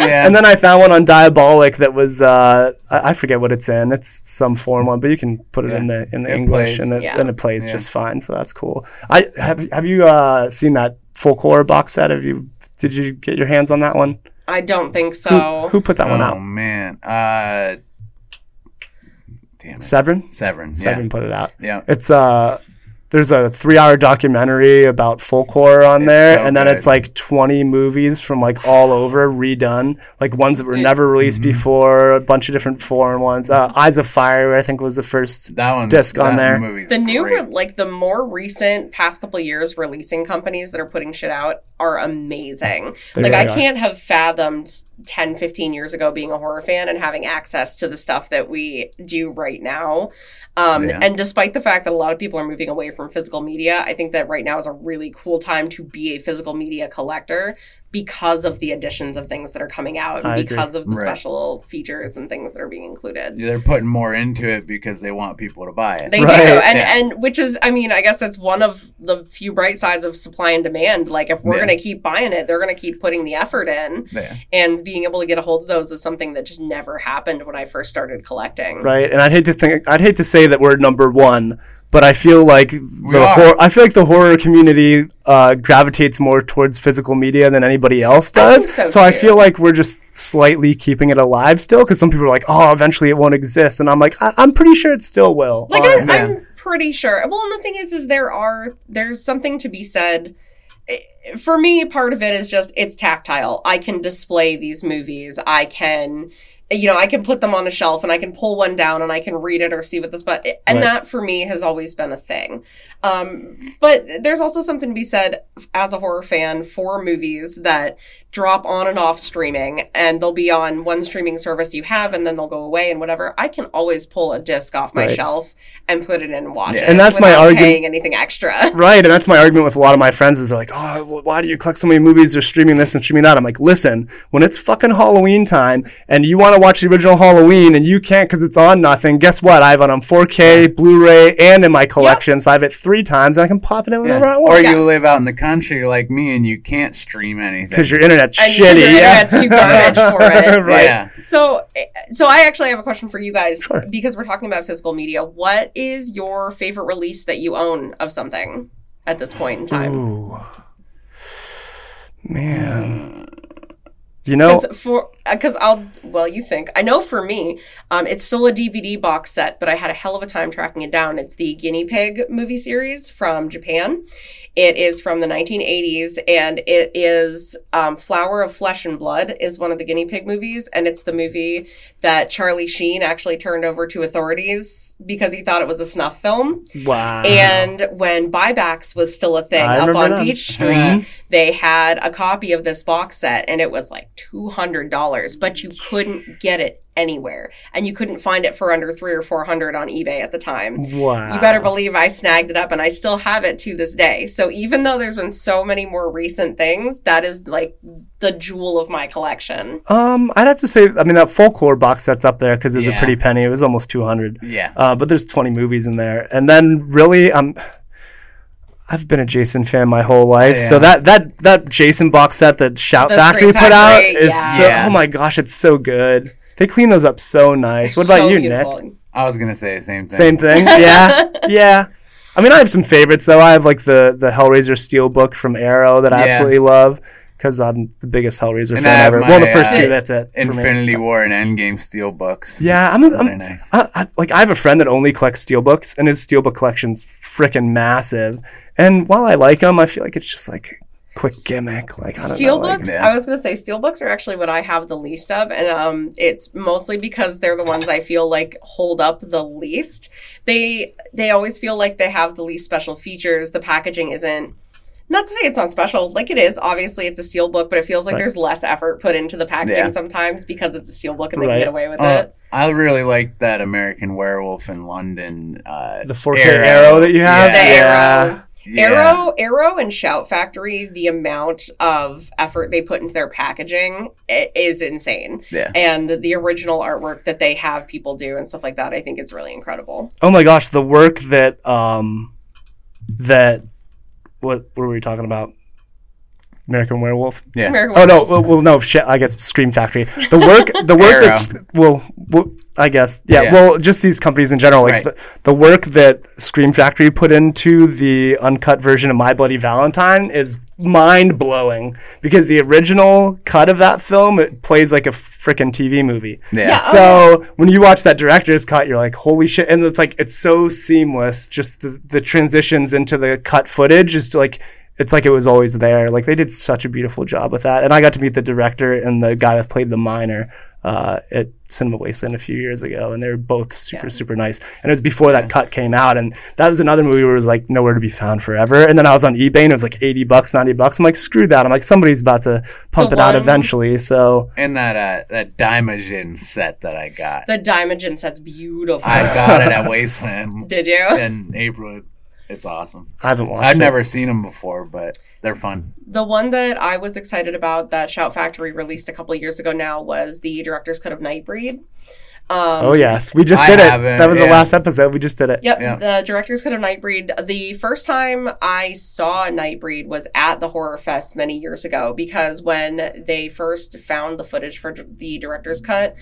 Yeah. And then I found one on Diabolik that was uh, I, I forget what it's in. It's some foreign one, but you can put it in the in the It English, plays. and it, Yeah. and it plays Yeah. just fine. So that's cool. I have have you uh, seen that folk horror box set? Have you did you get your hands on that one? I don't think so. who put that one oh out? Oh man. Uh damn it. Severin. Severin. Severin put it out. Yeah. It's uh there's a three hour documentary about folk horror on It's there, so and then good. it's like 20 movies from like all over redone, like ones that were Dude. never released Mm-hmm. before, a bunch of different foreign ones. Uh, Eyes of Fire, I think, was the first. That one disc on there. movie's The new, re- like the more recent past couple years releasing companies that are putting shit out are amazing. They like, I really are. can't have fathomed 10, 15 years ago being a horror fan and having access to the stuff that we do right now. Um, Yeah. And despite the fact that a lot of people are moving away from physical media, I think that right now is a really cool time to be a physical media collector because of the additions of things that are coming out I and agree. because of the Right. special features and things that are being included. They're putting more into it because they want people to buy it. They Right. do, and Yeah. and which is, I mean, I guess that's one of the few bright sides of supply and demand. Like, if we're Yeah. going to keep buying it, they're going to keep putting the effort in, Yeah. and being able to get a hold of those is something that just never happened when I first started collecting. Right, and I'd hate to think, I'd hate to say that we're number one, but I feel like the are. hor- I feel like the horror community uh, gravitates more towards physical media than anybody else does. think so, I feel like we're just slightly keeping it alive still because some people are like, oh, eventually it won't exist, and I'm like, I- I'm pretty sure it still will. Like honestly. I, I'm pretty sure. Well, and the thing is, is there are there's something to be said. Eh, For me, part of it is just it's tactile. I can display these movies. I can, you know, I can put them on a shelf and I can pull one down and I can read it or see what this. But and Right. that for me has always been a thing. Um, but there's also something to be said as a horror fan for movies that drop on and off streaming and they'll be on one streaming service you have and then they'll go away and whatever. I can always pull a disc off my Right. shelf and put it in and watch Yeah. it. And that's my argument- Paying anything extra. [LAUGHS] Right, and that's my argument with a lot of my friends is they're like, oh, why do you collect so many movies? They're streaming this and streaming that. I'm like, listen, when it's fucking Halloween time and you want to watch the original Halloween and you can't because it's on nothing, guess what? I have it on 4K, Blu-ray, and in my collection, so I have it three times and I can pop it in whenever I Or want. Yeah. you live out in the country like me and you can't stream anything. Because your internet's And shitty. your yeah. too garbage for [LAUGHS] it. right. Yeah. So, so I actually have a question for you guys Sure. because we're talking about physical media. What is your favorite release that you own of something at this point in time? Ooh. Man. You know, Because for because I'll well, you think I know for me, um, it's still a DVD box set, but I had a hell of a time tracking it down. It's the Guinea Pig movie series from Japan. It is from the 1980s, and it is um, Flower of Flesh and Blood is one of the guinea pig movies, and it's the movie that Charlie Sheen actually turned over to authorities because he thought it was a snuff film. wow. And when buybacks was still a thing I up on that. Peach Street, they had a copy of this box set and it was like $200, but you couldn't get it anywhere. And you couldn't find it for under three or 400 on eBay at the time. wow. You better believe I snagged it up and I still have it to this day. So even though there's been so many more recent things, that is like the jewel of my collection. Um, I'd have to say, I mean, that folk horror box set's up there because it was a pretty penny. It was almost 200. Yeah. Uh, but there's 20 movies in there. And then really, um, I've been a Jason fan my whole life. So that, that, that Jason box set that Shout The Factory put out is yeah. so, Yeah. oh my gosh, it's so good. They clean those up so nice. What about So you, beautiful. Nick? I was gonna say the same thing. Same thing? [LAUGHS] Yeah. [LAUGHS] yeah. I mean, I have some favorites though. I have like the, the Hellraiser Steel book from Arrow that I Yeah. absolutely love because I'm the biggest Hellraiser And fan I have ever. my, well, the first uh, two, that's it. for. Infinity War and Endgame steel books. Yeah, I'm, a, Those I'm nice. I, I, like I have a friend that only collects steelbooks, and his steelbook collection's freaking massive. And while I like them, I feel like it's just like quick gimmick. Like I don't know, like- I was gonna say steelbooks are actually what I have the least of, and um, it's mostly because they're the ones I feel like hold up the least. They they always feel like they have the least special features. The packaging isn't. Not to say it's not special, like it is. Obviously, it's a steel book, but it feels like Right. there's less effort put into the packaging Yeah. sometimes because it's a steel book and they Right. can get away with Uh, it. I really like that American Werewolf in London. Uh, the 4K arrow. that you have. The Yeah. arrow. Yeah. Arrow, Arrow, and Shout Factory, the amount of effort they put into their packaging is insane. Yeah. And the original artwork that they have people do and stuff like that, I think it's really incredible. Oh my gosh, the work that um that what what were we talking about? American Werewolf. Yeah. American Oh no, Werewolf. well, well no, shit, I guess Scream Factory. The work, the work Arrow. that's well, well, I guess yeah, Yeah. Well, just these companies in general, like Right. the, the work that Scream Factory put into the uncut version of My Bloody Valentine is mind blowing because the original cut of that film it plays like a freaking TV movie. Yeah. Yeah. So oh, when you watch that director's cut, you're like, holy shit. And it's like, it's so seamless. Just the, the transitions into the cut footage is like, it's like it was always there. Like they did such a beautiful job with that. And I got to meet the director and the guy that played the miner uh, at Cinema Wasteland a few years ago. And they were both super, Yeah. super nice. And it was before that cut came out. And that was another movie where it was like nowhere to be found forever. And then I was on eBay and it was like 80 bucks, 90 bucks. I'm like, screw that. I'm like, somebody's about to pump The it out eventually. So And that uh, that Daimajin set that I got. The Diamond set's beautiful. I got it at [LAUGHS] Wasteland Did you? in April. It's awesome. I haven't watched I've it. never seen them before, but they're fun. The one that I was excited about that Shout Factory released a couple of years ago now was the director's cut of Nightbreed. Um, Oh yes, we just I did it. That was the last episode. We just did it. Yep, Yeah. the director's cut of Nightbreed. The first time I saw Nightbreed was at the Horror Fest many years ago because when they first found the footage for the director's cut,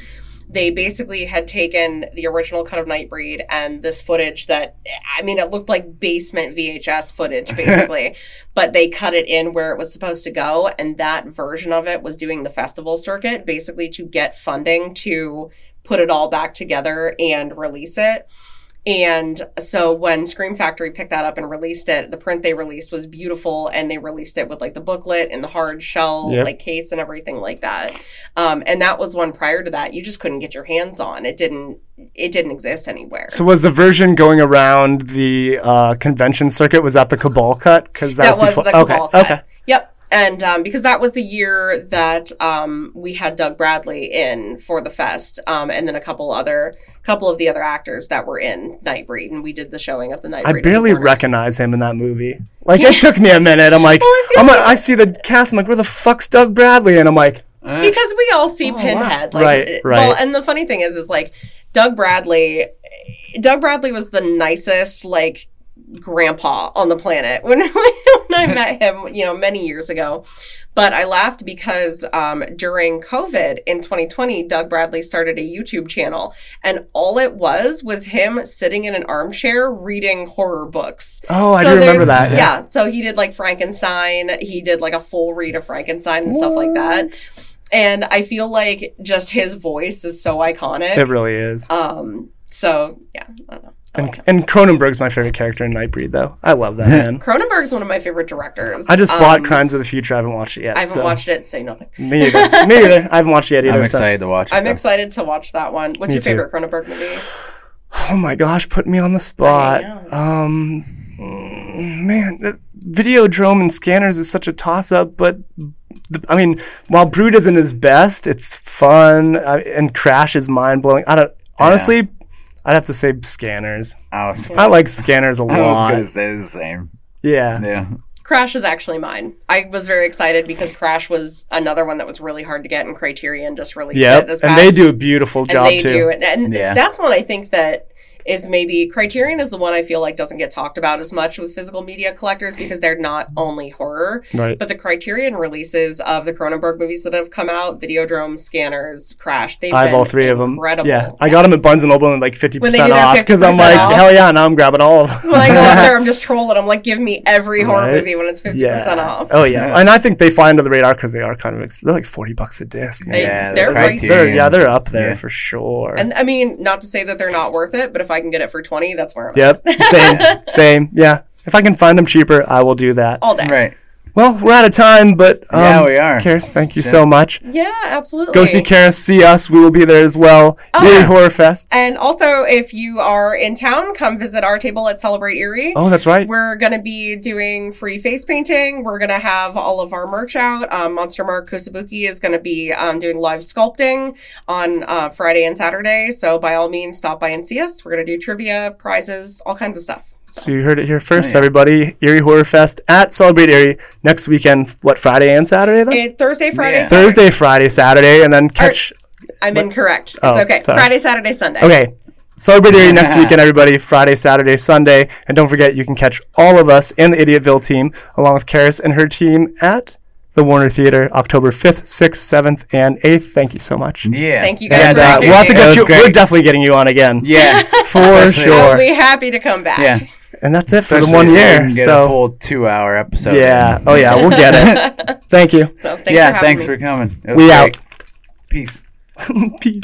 they basically had taken the original cut of Nightbreed and this footage that I mean it looked like basement VHS footage [LAUGHS] basically, but they cut it in where it was supposed to go and that version of it was doing the festival circuit basically to get funding to put it all back together and release it. And so when Scream Factory picked that up and released it, the print they released was beautiful and they released it with like the booklet and the hard shell Yep. like case and everything like that. Um, and that was one prior to that you just couldn't get your hands on. It didn't it didn't exist anywhere. So was the version going around the uh, convention circuit? Was that the Cabal cut? Because that was before- the okay. Cut. Okay. Yep. And um, because that was the year that um, we had Doug Bradley in for the fest, um, and then a couple other, couple of the other actors that were in Nightbreed, and we did the showing of the Nightbreed. I barely recognize him in that movie. Like it took me a minute. I'm [LAUGHS] like, Well, I feel I'm like, like- I see the cast. I'm like, where the fuck's Doug Bradley? And I'm like, Uh, because we all see wow. Pinhead, like, Right, right. Well, and the funny thing is, is like Doug Bradley. Doug Bradley was the nicest, like grandpa on the planet when, [LAUGHS] when I met him, you know, many years ago. But I laughed because um, during COVID in 2020, Doug Bradley started a YouTube channel, and all it was was him sitting in an armchair reading horror books. oh, I So do remember that. Yeah. So he did like Frankenstein. He did like a full read of Frankenstein and stuff like that. And I feel like just his voice is so iconic. It really is. um. So yeah, I don't know. I And, like him. and Cronenberg's my favorite character in Nightbreed, though. I love that [LAUGHS] man. Cronenberg's one of my favorite directors. I just bought Um, Crimes of the Future. I haven't watched it yet. I haven't so- watched it. Say nothing. Me either. Me either. I haven't watched it yet either. I'm so- excited to watch it. I'm though. excited to watch that one. What's Me your too. favorite Cronenberg movie? [SIGHS] Oh my gosh, put me on the spot. know. Um, man, the Videodrome and Scanners is such a toss up, but I mean, while Brood isn't his best, it's fun uh, and Crash is mind blowing. I don't honestly. I'd have to say Scanners. I was, I like Scanners a [LAUGHS] I was lot. gonna say the same. Yeah. Yeah. Crash is actually mine. I was very excited because Crash was another one that was really hard to get, and Criterion just released Yep. it. This And past- they do a beautiful job and job they too. do it. And Yeah. that's one I think that is maybe Criterion is the one I feel like doesn't get talked about as much with physical media collectors because they're not only horror, Right. but the Criterion releases of the Cronenberg movies that have come out, Videodrome, Scanners, Crash, they've I have been all three of them. incredible. Yeah, I got them at Barnes and Noble and like fifty percent off because I'm like, off. hell yeah, now I'm grabbing all of them. So when I go up there, [LAUGHS] I'm just trolling. I'm like, give me every horror Right. movie when it's 50% off. Oh yeah. and I think they fly under the radar because they are kind of ex- they're like forty bucks a disc. Man. They- Yeah, they're the pricey. They're yeah, they're up there Yeah. for sure. And I mean, not to say that they're not worth it, but if I can get it for 20, that's where I'm at. yep, same, [LAUGHS] same. Yeah, if I can find them cheaper, I will do that. all day. Right. Well, we're out of time, but um, Yeah, we are. Karis, thank you so much. Yeah, absolutely. Go see Karis, see us. We will be there as well. Oh, Erie yeah. Horror Fest. And also, if you are in town, come visit our table at Celebrate Erie. Oh, that's right. We're going to be doing free face painting. We're going to have all of our merch out. Um, Monster Mark Kusabuki is going to be um, doing live sculpting on uh, Friday and Saturday. So, by all means, stop by and see us. We're going to do trivia, prizes, all kinds of stuff. So you heard it here first, Oh, yeah. everybody. Erie Horror Fest at Celebrate Erie next weekend. What Friday and Saturday then? It, Thursday, Friday, Yeah. Saturday. Thursday, Friday, Saturday, and then catch. I'm incorrect. It's Oh, okay. sorry. Friday, Saturday, Sunday. Okay. Celebrate Erie next [LAUGHS] weekend, everybody. Friday, Saturday, Sunday. And don't forget, you can catch all of us and the Idiotville team, along with Karis and her team, at the Warner Theater, October 5th, 6th, 7th, and 8th. Thank you so much. Yeah. Thank you guys And uh, we'll have to me. Get you. great. We're definitely getting you on again. Yeah. [LAUGHS] For Especially- I'll be happy to come back. Yeah. And that's it for the one year. can Get a So, full two-hour episode. yeah. in. Oh, yeah. We'll get it. [LAUGHS] Thank you. So thanks yeah. for thanks me. for coming. We great. out. Peace. [LAUGHS] Peace.